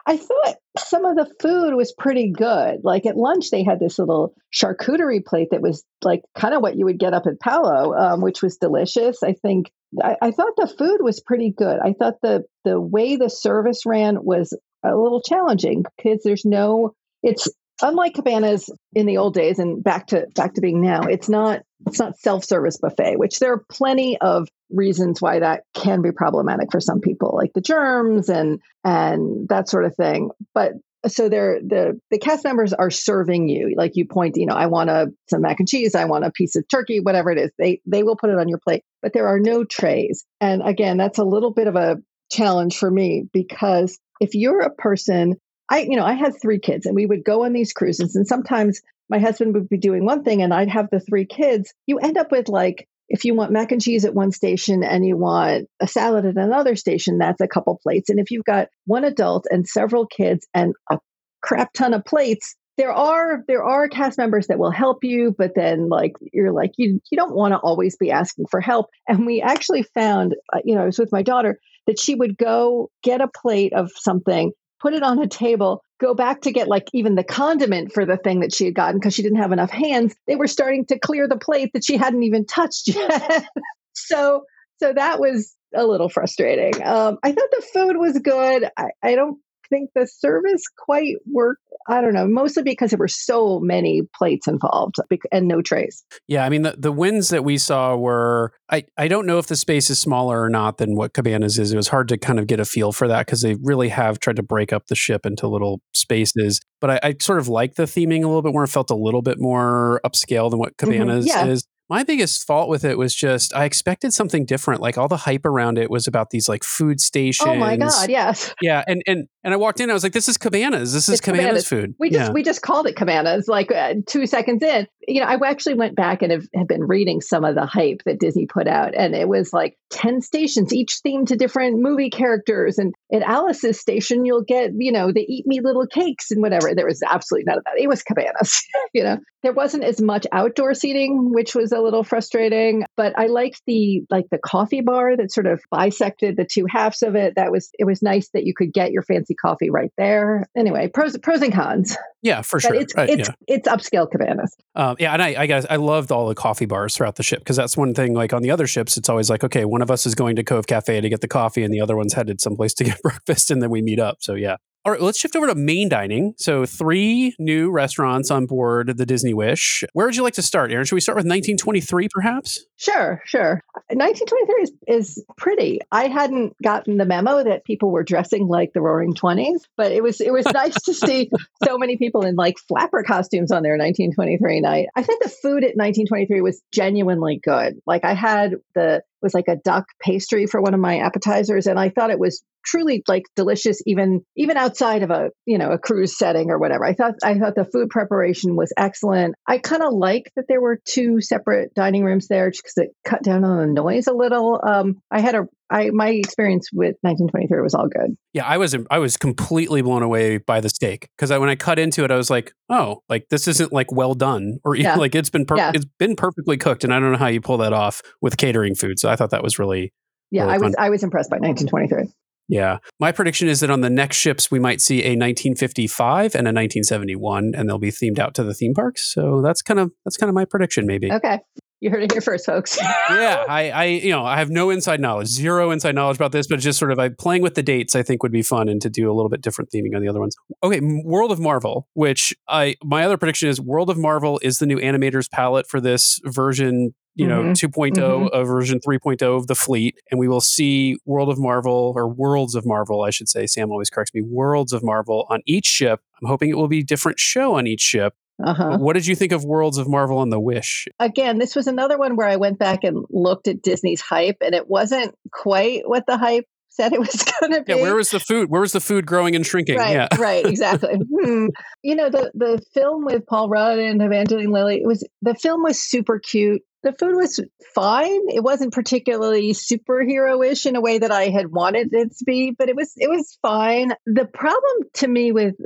I thought some of the food was pretty good. Like at lunch, they had this little charcuterie plate that was like kind of what you would get up at Palo, um, which was delicious. I think I, I thought the food was pretty good. I thought the the way the service ran was a little challenging because there's no. It's unlike cabanas in the old days and back to back to being now it's not it's not self-service buffet which there are plenty of reasons why that can be problematic for some people like the germs and and that sort of thing. But so they're the the cast members are serving you. Like you point you know i want a some mac and cheese i want a piece of turkey whatever it is. They they will put it on your plate but there are no trays. And again that's a little bit of a challenge for me because if you're a person I, you know, I had three kids and we would go on these cruises and sometimes my husband would be doing one thing and I'd have the three kids. You end up with like, if you want mac and cheese at one station and you want a salad at another station, that's a couple plates. And if you've got one adult and several kids and a crap ton of plates, there are there are cast members that will help you, but then like you're like you you don't want to always be asking for help. And we actually found, uh, you know, I was with my daughter that she would go get a plate of something put it on a table, go back to get like even the condiment for the thing that she had gotten because she didn't have enough hands. They were starting to clear the plate that she hadn't even touched yet. so so that was a little frustrating. Um, I thought the food was good. I, I don't think the service quite worked. I don't know, mostly because there were so many plates involved and no trays. Yeah, I mean the, the wins that we saw were I, I don't know if the space is smaller or not than what Cabanas is. It was hard to kind of get a feel for that because they really have tried to break up the ship into little spaces. But I, I, sort of like the theming a little bit more. It felt a little bit more upscale than what mm-hmm. Cabanas mm-hmm. yeah. is. My biggest fault with it was just I expected something different. Like all the hype around it was about these like food stations. Oh my god, yes. Yeah, and and and I walked in, I was like, "This is Cabanas. This is it's Cabanas, Cabanas, food." We just yeah. we just called it Cabanas like uh, two seconds in. You know, I actually went back and have, have been reading some of the hype that Disney put out, and it was like ten stations, each themed to different movie characters. And at Alice's station, you'll get you know the eat me little cakes and whatever. There was absolutely none of that. It was Cabanas. you know, there wasn't as much outdoor seating, which was a little frustrating. But I liked the like the coffee bar that sort of bisected the two halves of it. That was it was nice that you could get your fancy coffee right there. Anyway, pros pros and cons. Yeah, for sure. But it's right, it's yeah. it's upscale cabanas. Um, yeah, and I, I guess I loved all the coffee bars throughout the ship because that's one thing. Like on the other ships, it's always like, okay, one of us is going to Cove Cafe to get the coffee, and the other one's headed someplace to get breakfast, and then we meet up. So yeah, all right, let's shift over to main dining. So, three new restaurants on board the Disney Wish. Where would you like to start, Erin? Should we start with 1923, perhaps? Sure, sure. 1923 is, is pretty. I hadn't gotten the memo that people were dressing like the Roaring Twenties, but it was it was nice to see so many people in like flapper costumes on their 1923 night. I think the food at 1923 was genuinely good. Like I had the was like a duck pastry for one of my appetizers and i thought it was truly like delicious even even outside of a you know a cruise setting or whatever. I thought i thought the food preparation was excellent. I kind of like that there were two separate dining rooms there just because it cut down on the noise a little. Um i had a I my experience with 1923 was all good. Yeah, I was I was completely blown away by the steak because when I cut into it, I was like, oh, like this isn't like well done or yeah. like it's been per- yeah. it's been perfectly cooked, and I don't know how you pull that off with catering food. So I thought that was really yeah. Really I was I was impressed by 1923. Yeah. My prediction is that on the next ships, we might see a 1955 and a 1971, and they'll be themed out to the theme parks. So that's kind of that's kind of my prediction, maybe. Okay. You heard it here first, folks. yeah, I, I, you know, I have no inside knowledge, zero inside knowledge about this, but just sort of I, playing with the dates, I think would be fun, and to do a little bit different theming on the other ones. Okay, World of Marvel, which I, my other prediction is World of Marvel is the new animators palette for this version you know mm-hmm. 2.0 mm-hmm. of version 3.0 of the fleet and we will see world of marvel or worlds of marvel i should say sam always corrects me worlds of marvel on each ship i'm hoping it will be different show on each ship uh-huh. What did you think of Worlds of Marvel and the Wish? Again, this was another one where I went back and looked at Disney's hype, and it wasn't quite what the hype said it was going to be. Yeah, where was the food? Where was the food growing and shrinking? Right, yeah. right, exactly. hmm. You know, the the film with Paul Rudd and Evangeline Lilly, it was the film was super cute. The food was fine. It wasn't particularly superhero-ish in a way that I had wanted it to be, but it was it was fine. The problem to me with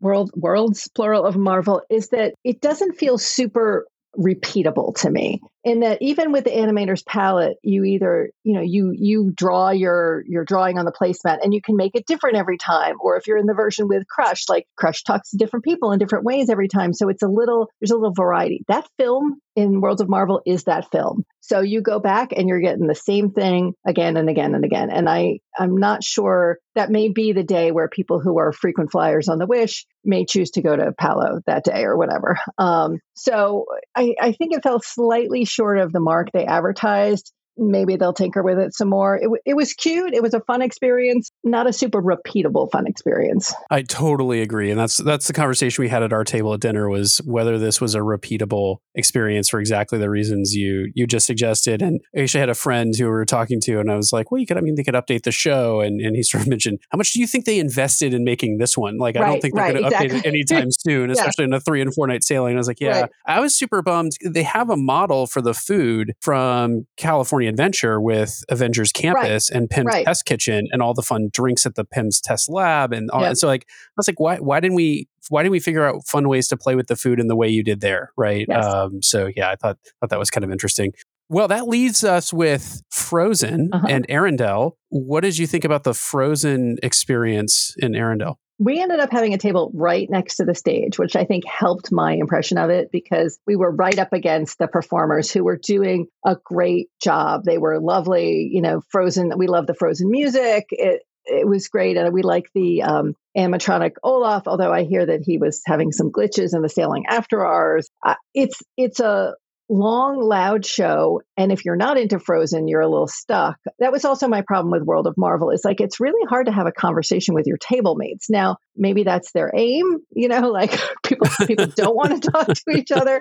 world worlds plural of Marvel is that it doesn't feel super repeatable to me. In that even with the animator's palette you either you know you you draw your your drawing on the placemat and you can make it different every time. Or if you're in the version with crush like crush talks to different people in different ways every time. So it's a little there's a little variety. That film in worlds of marvel is that film so you go back and you're getting the same thing again and again and again. And i i'm not sure that may be the day where people who are frequent flyers on the wish may choose to go to palo that day or whatever. Um, so I, I think it fell slightly short of the mark they advertised maybe they'll tinker with it some more. It, it was cute. It was a fun experience, not a super repeatable fun experience. I totally agree, and that's that's the conversation we had at our table at dinner was whether this was a repeatable experience for exactly the reasons you you just suggested. And I actually had a friend who we were talking to, and I was like, "Well, you could. I mean, they could update the show." And and he sort of mentioned, "How much do you think they invested in making this one? Like, right, I don't think they're right, going to exactly. update it anytime soon, especially yeah. in a three and four night sailing." And I was like, "Yeah." Right. I was super bummed. They have a model for the food from California Adventure with Avengers Campus right. and Pym's right. Test Kitchen and all the fun drinks at the Pym's Test Lab and all. Yep. And so like I was like, why why didn't we why didn't we figure out fun ways to play with the food in the way you did there, right? Yes. Um, so yeah, I thought thought that was kind of interesting. Well, that leaves us with Frozen uh-huh. and Arendelle. What did you think about the Frozen experience in Arendelle? We ended up having a table right next to the stage, which I think helped my impression of it because we were right up against the performers who were doing a great job. They were lovely, you know, frozen. We love the frozen music. It, it was great. And we like the um, animatronic Olaf, although I hear that he was having some glitches in the sailing after ours. Uh, it's, it's a long, loud show. And if you're not into Frozen, you're a little stuck. That was also my problem with World of Marvel. It's like it's really hard to have a conversation with your table mates. Now, maybe that's their aim, you know, like people people don't want to talk to each other.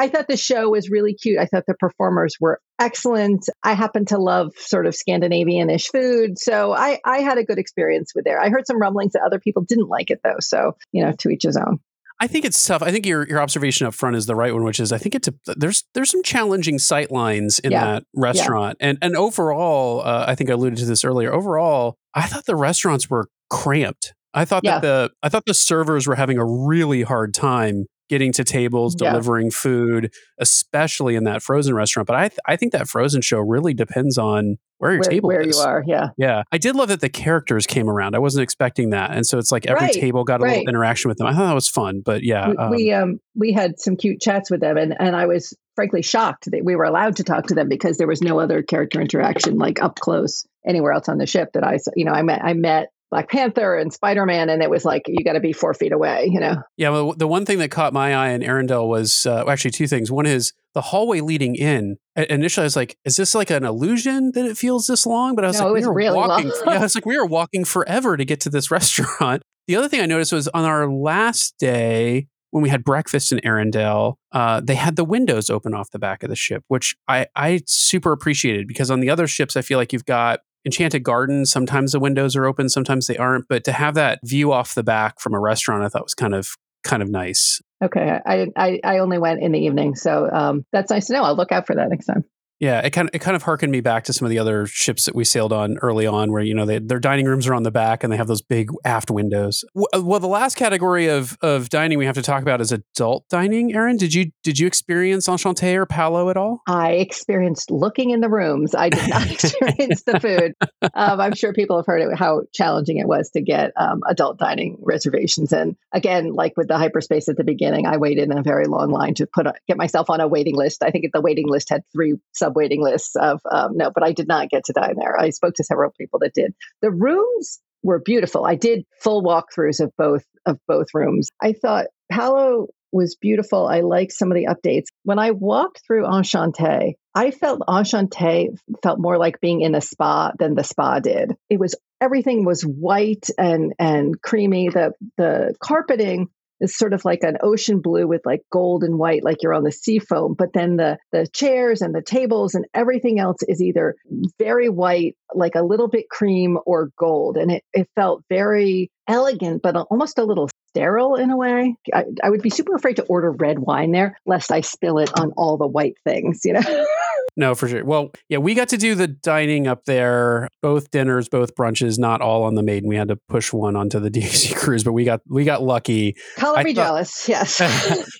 I thought the show was really cute. I thought the performers were excellent. I happen to love sort of Scandinavian-ish food, so I, I had a good experience with there. I heard some rumblings that other people didn't like it though, so you know, to each his own. I think it's tough. I think your your observation up front is the right one, which is I think it's a, there's there's some challenging sight lines in yeah. that restaurant, yeah. and and overall, uh, I think I alluded to this earlier. Overall, I thought the restaurants were cramped. I thought yeah. that the I thought the servers were having a really hard time getting to tables, delivering yeah. food, especially in that frozen restaurant. But I th- I think that frozen show really depends on where your where, table where is. you are. Yeah, yeah. I did love that the characters came around. I wasn't expecting that, and so it's like every right, table got a right. little interaction with them. I thought that was fun. But yeah, we um, we, um, we had some cute chats with them, and and I was frankly shocked that we were allowed to talk to them because there was no other character interaction like up close anywhere else on the ship that I saw. you know I met I met Black Panther and Spider Man, and it was like you got to be four feet away, you know. Yeah, well, the one thing that caught my eye in Arendelle was uh, actually two things. One is the hallway leading in. Initially, I was like, "Is this like an illusion that it feels this long?" But I was no, like, "We were really walking." yeah, it's like we were walking forever to get to this restaurant. The other thing I noticed was on our last day when we had breakfast in Arendelle, uh, they had the windows open off the back of the ship, which I, I super appreciated because on the other ships, I feel like you've got Enchanted Gardens, sometimes the windows are open, sometimes they aren't. But to have that view off the back from a restaurant, I thought was kind of kind of nice. Okay, I I, I only went in the evening, so um, that's nice to know. I'll look out for that next time. Yeah, it kind of it kind of harkened me back to some of the other ships that we sailed on early on, where you know they, their dining rooms are on the back and they have those big aft windows. Uh, well, the last category of of dining we have to talk about is adult dining. Erin, did you did you experience Enchanté or Palo at all? I experienced looking in the rooms. I did not experience the food. Um, I'm sure people have heard it, how challenging it was to get um, adult dining reservations. And again, like with the hyperspace at the beginning, I waited in a very long line to put a, get myself on a waiting list. I think the waiting list had three waiting lists of um, no, but I did not get to dine there. I spoke to several people that did. The rooms were beautiful. I did full walkthroughs of both of both rooms. I thought Palo was beautiful. I liked some of the updates. When I walked through Enchanté, I felt Enchanté felt more like being in a spa than the spa did. It was everything was white and and creamy. The the carpeting is sort of like an ocean blue with like gold and white, like you're on the sea foam. But then the the chairs and the tables and everything else is either very white, like a little bit cream, or gold. And it, it felt very elegant, but almost a little sterile in a way. I, I would be super afraid to order red wine there, lest I spill it on all the white things, you know? no, for sure. Well, yeah, we got to do the dining up there, both dinners, both brunches, not all on the Maiden. We had to push one onto the DC cruise, but we got we got lucky. Color me thought- jealous. Yes.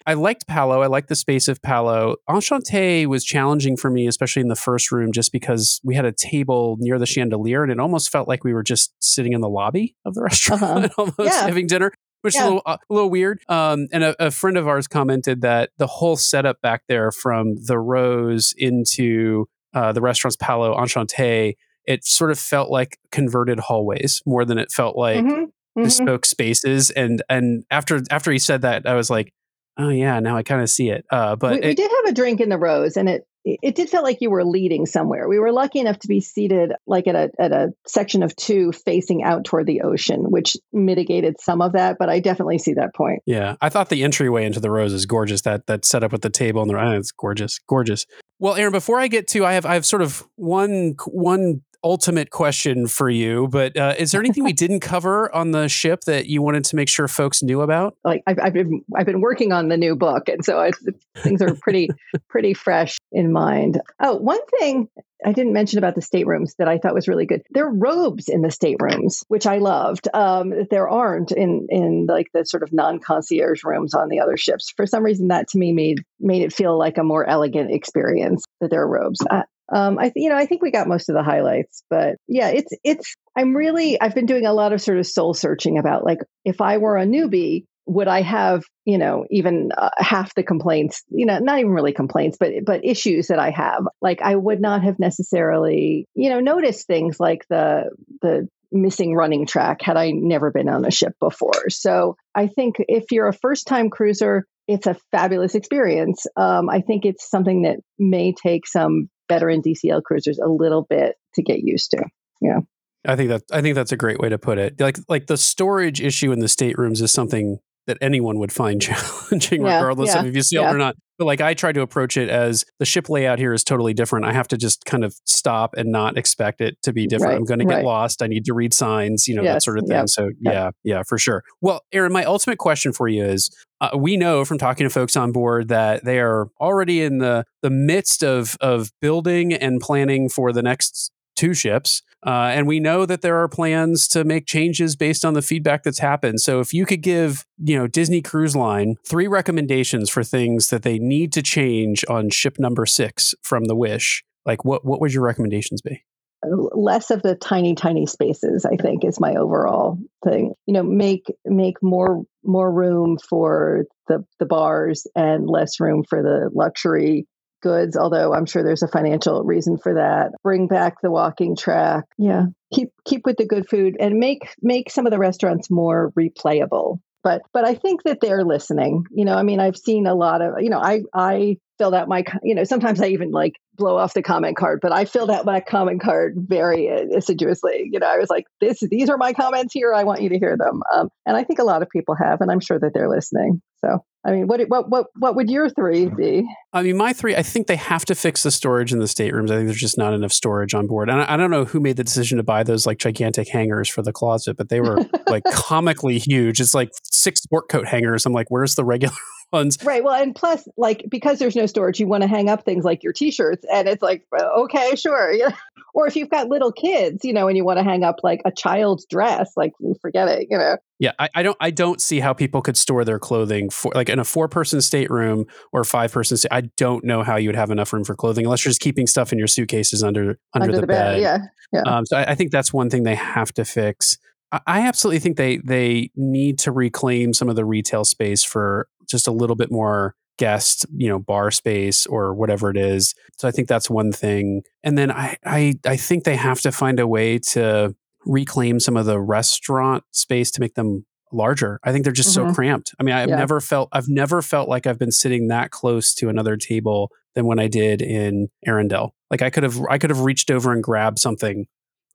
I liked Palo. I liked the space of Palo. Enchanté was challenging for me, especially in the first room, just because we had a table near the chandelier, and it almost felt like we were just sitting in the lobby of the restaurant, Uh-huh. almost Yeah. having dinner. Which is a little, uh, a little weird. Um, and a, a friend of ours commented that the whole setup back there from the Rose into uh, the restaurant's Palo Enchanté, it sort of felt like converted hallways more than it felt like Mhm, mhm. bespoke spaces. And and after after he said that, I was like, oh yeah, now I kind of see it. Uh, but we, we did have a drink in the Rose, and it it did feel like you were leading somewhere. We were lucky enough to be seated like at a at a section of two facing out toward the ocean, which mitigated some of that. But I definitely see that point. yeah, I thought the entryway into the Rose is gorgeous. That that setup with the table and the uh, it's gorgeous, gorgeous. Well, Erin, before I get to, I have I have sort of one one ultimate question for you. But uh, is there anything we didn't cover on the ship that you wanted to make sure folks knew about? Like I've, I've been I've been working on the new book, and so I, things are pretty pretty fresh in mind. Oh, one thing I didn't mention about the staterooms that I thought was really good. There are robes in the staterooms, which I loved. Um, that there aren't in in like the sort of non concierge rooms on the other ships. For some reason, that to me made made it feel like a more elegant experience that there are robes. I, um, I th- you know I think we got most of the highlights, but yeah, it's it's. I'm really I've been doing a lot of sort of soul searching about like if I were a newbie, would I have you know even uh, half the complaints you know not even really complaints but but issues that I have like I would not have necessarily you know noticed things like the the missing running track had I never been on a ship before so I think if you're a first time cruiser it's a fabulous experience um, I think it's something that may take some veteran DCL cruisers a little bit to get used to Yeah. I think that I think that's a great way to put it. Like like the storage issue in the staterooms is something that anyone would find challenging, Yeah, regardless yeah, of if you sailed yeah. or not. But like I try to approach it as the ship layout here is totally different. I have to just kind of stop and not expect it to be different. Right, I'm going to get lost. I need to read signs, you know, that sort of thing. yeah, So yeah. yeah, yeah, for sure. Well, Erin, my ultimate question for you is: uh, We know from talking to folks on board that they are already in the the midst of of building and planning for the next two ships. Uh, and we know that there are plans to make changes based on the feedback that's happened. So if you could give, you know, Disney Cruise Line three recommendations for things that they need to change on ship number six from the Wish, like what what would your recommendations be? less of the tiny tiny spaces i think is my overall thing you know make make more more room for the the bars and less room for the luxury goods although i'm sure there's a financial reason for that. Bring back the walking track. Yeah. Keep keep with the good food and make make some of the restaurants more replayable. But but i think that they're listening. You know i mean i've seen a lot of you know i i filled out my you know sometimes i even like blow off the comment card but i filled out my comment card very uh, assiduously you know i was like this these are my comments here i want you to hear them um, and i think a lot of people have and i'm sure that they're listening so i mean what what what what would your three be I mean, my three, I think they have to fix the storage in the staterooms. I think there's just not enough storage on board. And I, I don't know who made the decision to buy those like gigantic hangers for the closet, but they were like comically huge. It's like six sport coat hangers. I'm like, where's the regular ones? right well and plus like because there's no storage you want to hang up things like your t-shirts and it's like okay sure yeah or if you've got little kids you know and you want to hang up like a child's dress like forget it you know Yeah, I, I don't I don't see how people could store their clothing for like in a four person stateroom or five person state. I don't know how you would have enough room for clothing unless you're just keeping stuff in your suitcases under under, the, bed. yeah yeah Um, so I, I think that's one thing they have to fix. I, I absolutely think they they need to reclaim some of the retail space for just a little bit more guest, you know, bar space or whatever it is. So I think that's one thing. And then I I, I think they have to find a way to reclaim some of the restaurant space to make them larger. I think they're just so Mhm. cramped. I mean, I've Yeah. never felt I've never felt like I've been sitting that close to another table than when I did in Arendelle. Like I could have I could have reached over and grabbed something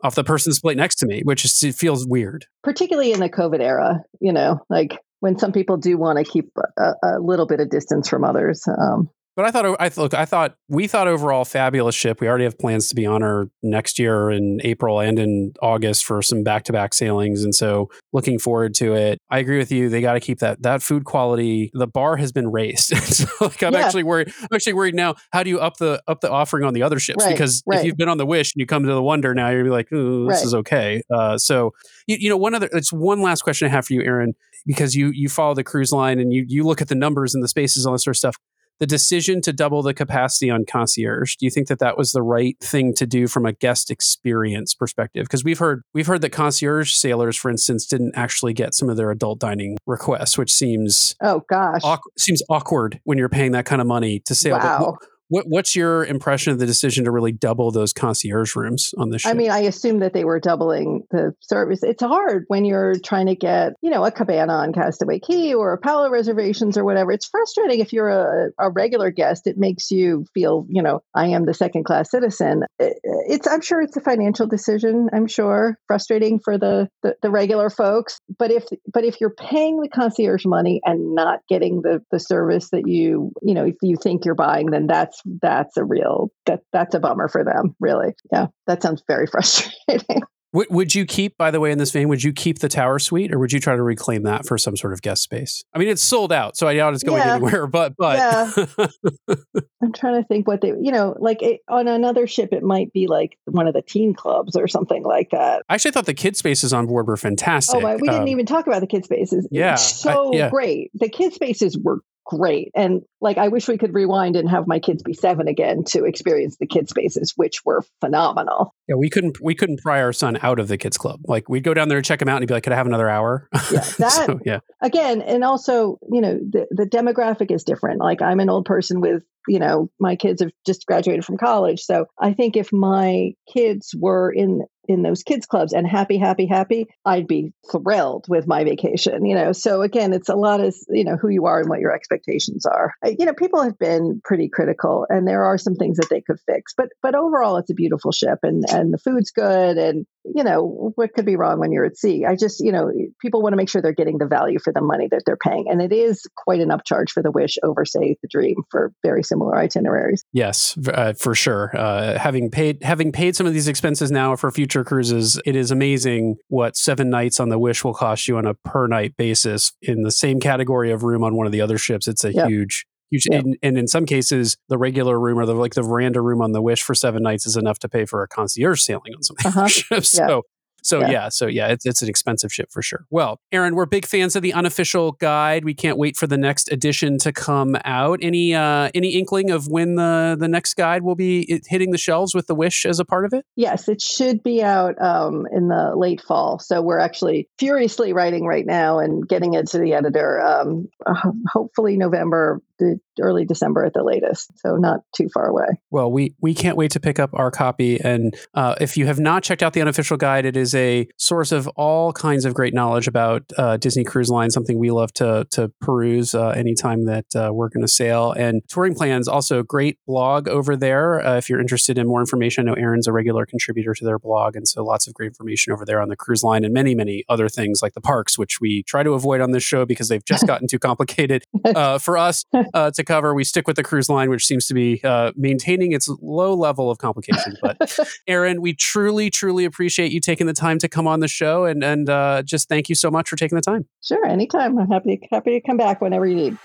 off the person's plate next to me, which is, it feels weird. particularly in the covid era you know like when some people do want to keep a, a little bit of distance from others um But I thought, I look, I thought we thought overall fabulous ship. We already have plans to be on her next year in April and in August for some back to back sailings, and so looking forward to it. I agree with you. They got to keep that that food quality. The bar has been raised. so like, I'm yeah. actually worried. I'm actually worried now. How do you up the up the offering on the other ships? Right, because right. if you've been on the Wish and you come to the Wonder now, you're be like, ooh, this right. is okay. Uh, so you, you know, one other. It's one last question I have for you, Erin because you you follow the cruise line and you you look at the numbers and the spaces, and all this sort of stuff. The decision to double the capacity on concierge, do you think that that was the right thing to do from a guest experience perspective? Because we've heard we've heard that concierge sailors, for instance, didn't actually get some of their adult dining requests, which seems oh gosh seems awkward when you're paying that kind of money to sail. Wow. But what, what's your impression of the decision to really double those concierge rooms on this ship? I mean, I assume that they were doubling the service. It's hard when you're trying to get, you know, a cabana on Castaway Cay or a Palo reservations or whatever. It's frustrating if you're a, a regular guest. It makes you feel, you know, I am the second class citizen. It, it's, I'm sure it's a financial decision. I'm sure frustrating for the, the, the regular folks. But if, but if you're paying the concierge money and not getting the, the service that you, you know, if you think you're buying, then that's that's a real that that's a bummer for them really yeah that sounds very frustrating would, would you keep by the way in this vein would you keep the tower suite or would you try to reclaim that for some sort of guest space i mean it's sold out so i doubt it's going yeah. anywhere but but yeah. i'm trying to think what they you know like it, on another ship it might be like one of the teen clubs or something like that i actually thought the kid spaces on board were fantastic oh we didn't um, even talk about the kid spaces yeah so I, yeah. great the kid spaces were great. And like, I wish we could rewind and have my kids be seven again to experience the kid spaces, which were phenomenal. Yeah, we couldn't we couldn't pry our son out of the kids club. Like we'd go down there and check him out and he'd be like, "Could I have another hour?" Yeah, that so, yeah. Again, and also, you know, the the demographic is different. Like I'm an old person with you know my kids have just graduated from college so i think if my kids were in in those kids clubs and happy happy happy i'd be thrilled with my vacation you know? So again it's a lot of you know who you are and what your expectations are. You know people have been pretty critical and there are some things that they could fix but but overall it's a beautiful ship and and the food's good and you know what could be wrong when you're at sea? I just you know people want to make sure they're getting the value for the money that they're paying and it is quite an upcharge for the wish over say the dream for very similar itineraries. Yes uh, for sure. Uh, having paid having paid some of these expenses now for a future future cruises, it is amazing what seven nights on the Wish will cost you on a per night basis in the same category of room on one of the other ships. It's a huge huge and, and, in some cases the regular room or the like the veranda room on the wish for seven nights is enough to pay for a concierge sailing on some uh-huh. ships yeah. so so yeah. yeah, so yeah, it's it's an expensive ship for sure. Well, Erin, we're big fans of the unofficial guide. We can't wait for the next edition to come out. Any uh any inkling of when the the next guide will be hitting the shelves with the Wish as a part of it? Yes, it should be out um, in the late fall. So we're actually furiously writing right now and getting it to the editor. Um, uh, hopefully November the early December at the latest. So not too far away. Well, we we can't wait to pick up our copy. And uh, if you have not checked out the unofficial guide, it is a source of all kinds of great knowledge about uh, Disney Cruise Line. Something we love to to peruse uh, anytime that uh, we're going to sail. And touring plans also great blog over there. Uh, if you're interested in more information, I know Erin's a regular contributor to their blog, and so lots of great information over there on the cruise line and many many other things like the parks, which we try to avoid on this show because they've just gotten too complicated uh, for us to cover. We stick with the cruise line, which seems to be maintaining its low level of complication. But Erin, we truly truly appreciate you taking the time to come on the show and and uh, just thank you so much for taking the time. Sure, anytime. I'm happy happy to come back whenever you need.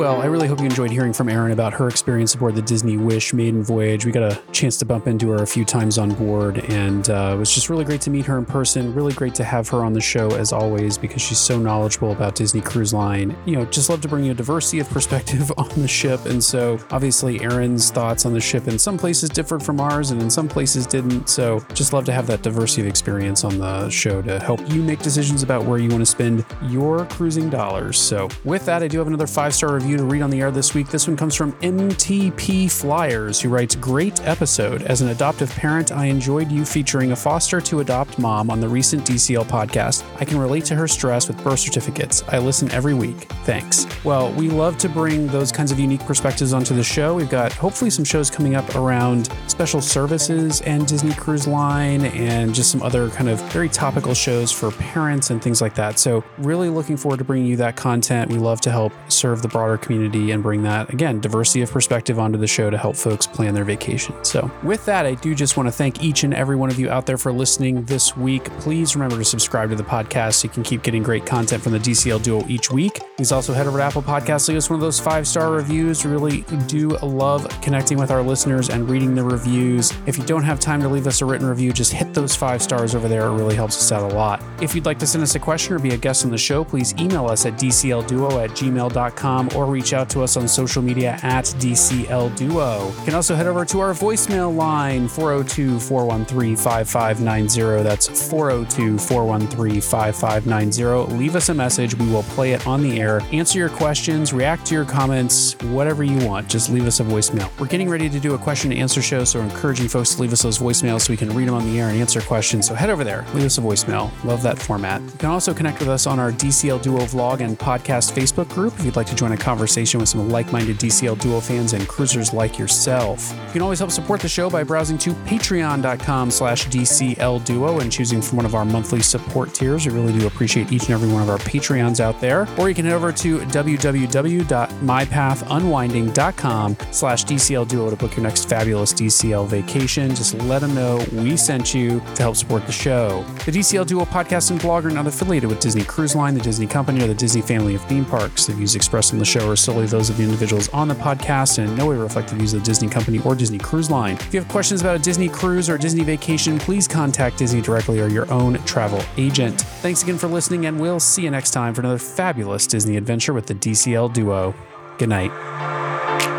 Well, I really hope you enjoyed hearing from Erin about her experience aboard the Disney Wish maiden voyage. We got a chance to bump into her a few times on board, and uh, it was just really great to meet her in person. Really great to have her on the show as always because she's so knowledgeable about Disney Cruise Line. You know, just love to bring you a diversity of perspective on the ship, and so obviously Erin's thoughts on the ship in some places differed from ours, and in some places didn't. So just love to have that diversity of experience on the show to help you make decisions about where you want to spend your cruising dollars. So with that, I do have another five star review to read on the air this week. This one comes from MTP Flyers, who writes Great episode. As an adoptive parent, I enjoyed you featuring a foster to adopt mom on the recent DCL podcast. I can relate to her stress with birth certificates. I listen every week. Thanks. Well, we love to bring those kinds of unique perspectives onto the show. We've got hopefully some shows coming up around special services and Disney Cruise Line and just some other kind of very topical shows for parents and things like that. So, really looking forward to bringing you that content. We love to help serve the broader community and bring that, again, diversity of perspective onto the show to help folks plan their vacation. So, with that, I do just want to thank each and every one of you out there for listening this week. Please remember to subscribe to the podcast so you can keep getting great content from the DCL Duo each week. Please also head over to Apple Podcasts, leave us one of those five star reviews. We really do love connecting with our listeners and reading the reviews. If you don't have time to leave us a written review, just hit those five stars over there. It really helps us out a lot. If you'd like to send us a question or be a guest on the show, please email us at dclduo at gmail.com or reach out to us on social media at dclduo. You can also head over to our voicemail line, 402 413 5590. That's 402 413 5590. Leave us a message. We will play it on the air, answer your questions, react to your comments, whatever you want. Just leave us a voicemail. We're getting ready to do a question and answer show, so encouraging folks to leave us those voicemails so we can read them on the air and answer questions. So head over there, leave us a voicemail. Love that format. You can also connect with us on our DCL Duo vlog and podcast Facebook group if you'd like to join a conversation with some like minded DCL Duo fans and cruisers like yourself. You can always help support the show by browsing to patreon.com slash DCL Duo and choosing from one of our monthly support tiers. We really do appreciate each and every one of our Patreons out there. Or you can head over to www.mypathunwinding.com slash DCL Duo to book your next fabulous DCL vacation. Just let them know we sent you to help support the show. The DCL Duo podcast and blog are not affiliated with Disney Cruise Line, the Disney Company, or the Disney family of theme parks. The views expressed on the show are solely those of the individuals on the podcast and in no way reflect the views of the Disney Company or Disney Cruise Line. If you have questions about a Disney cruise or Disney vacation, please contact Disney directly or your own travel agent. Thanks again for listening, and we'll see you next time for another fabulous Disney adventure with the DCL Duo. Good night.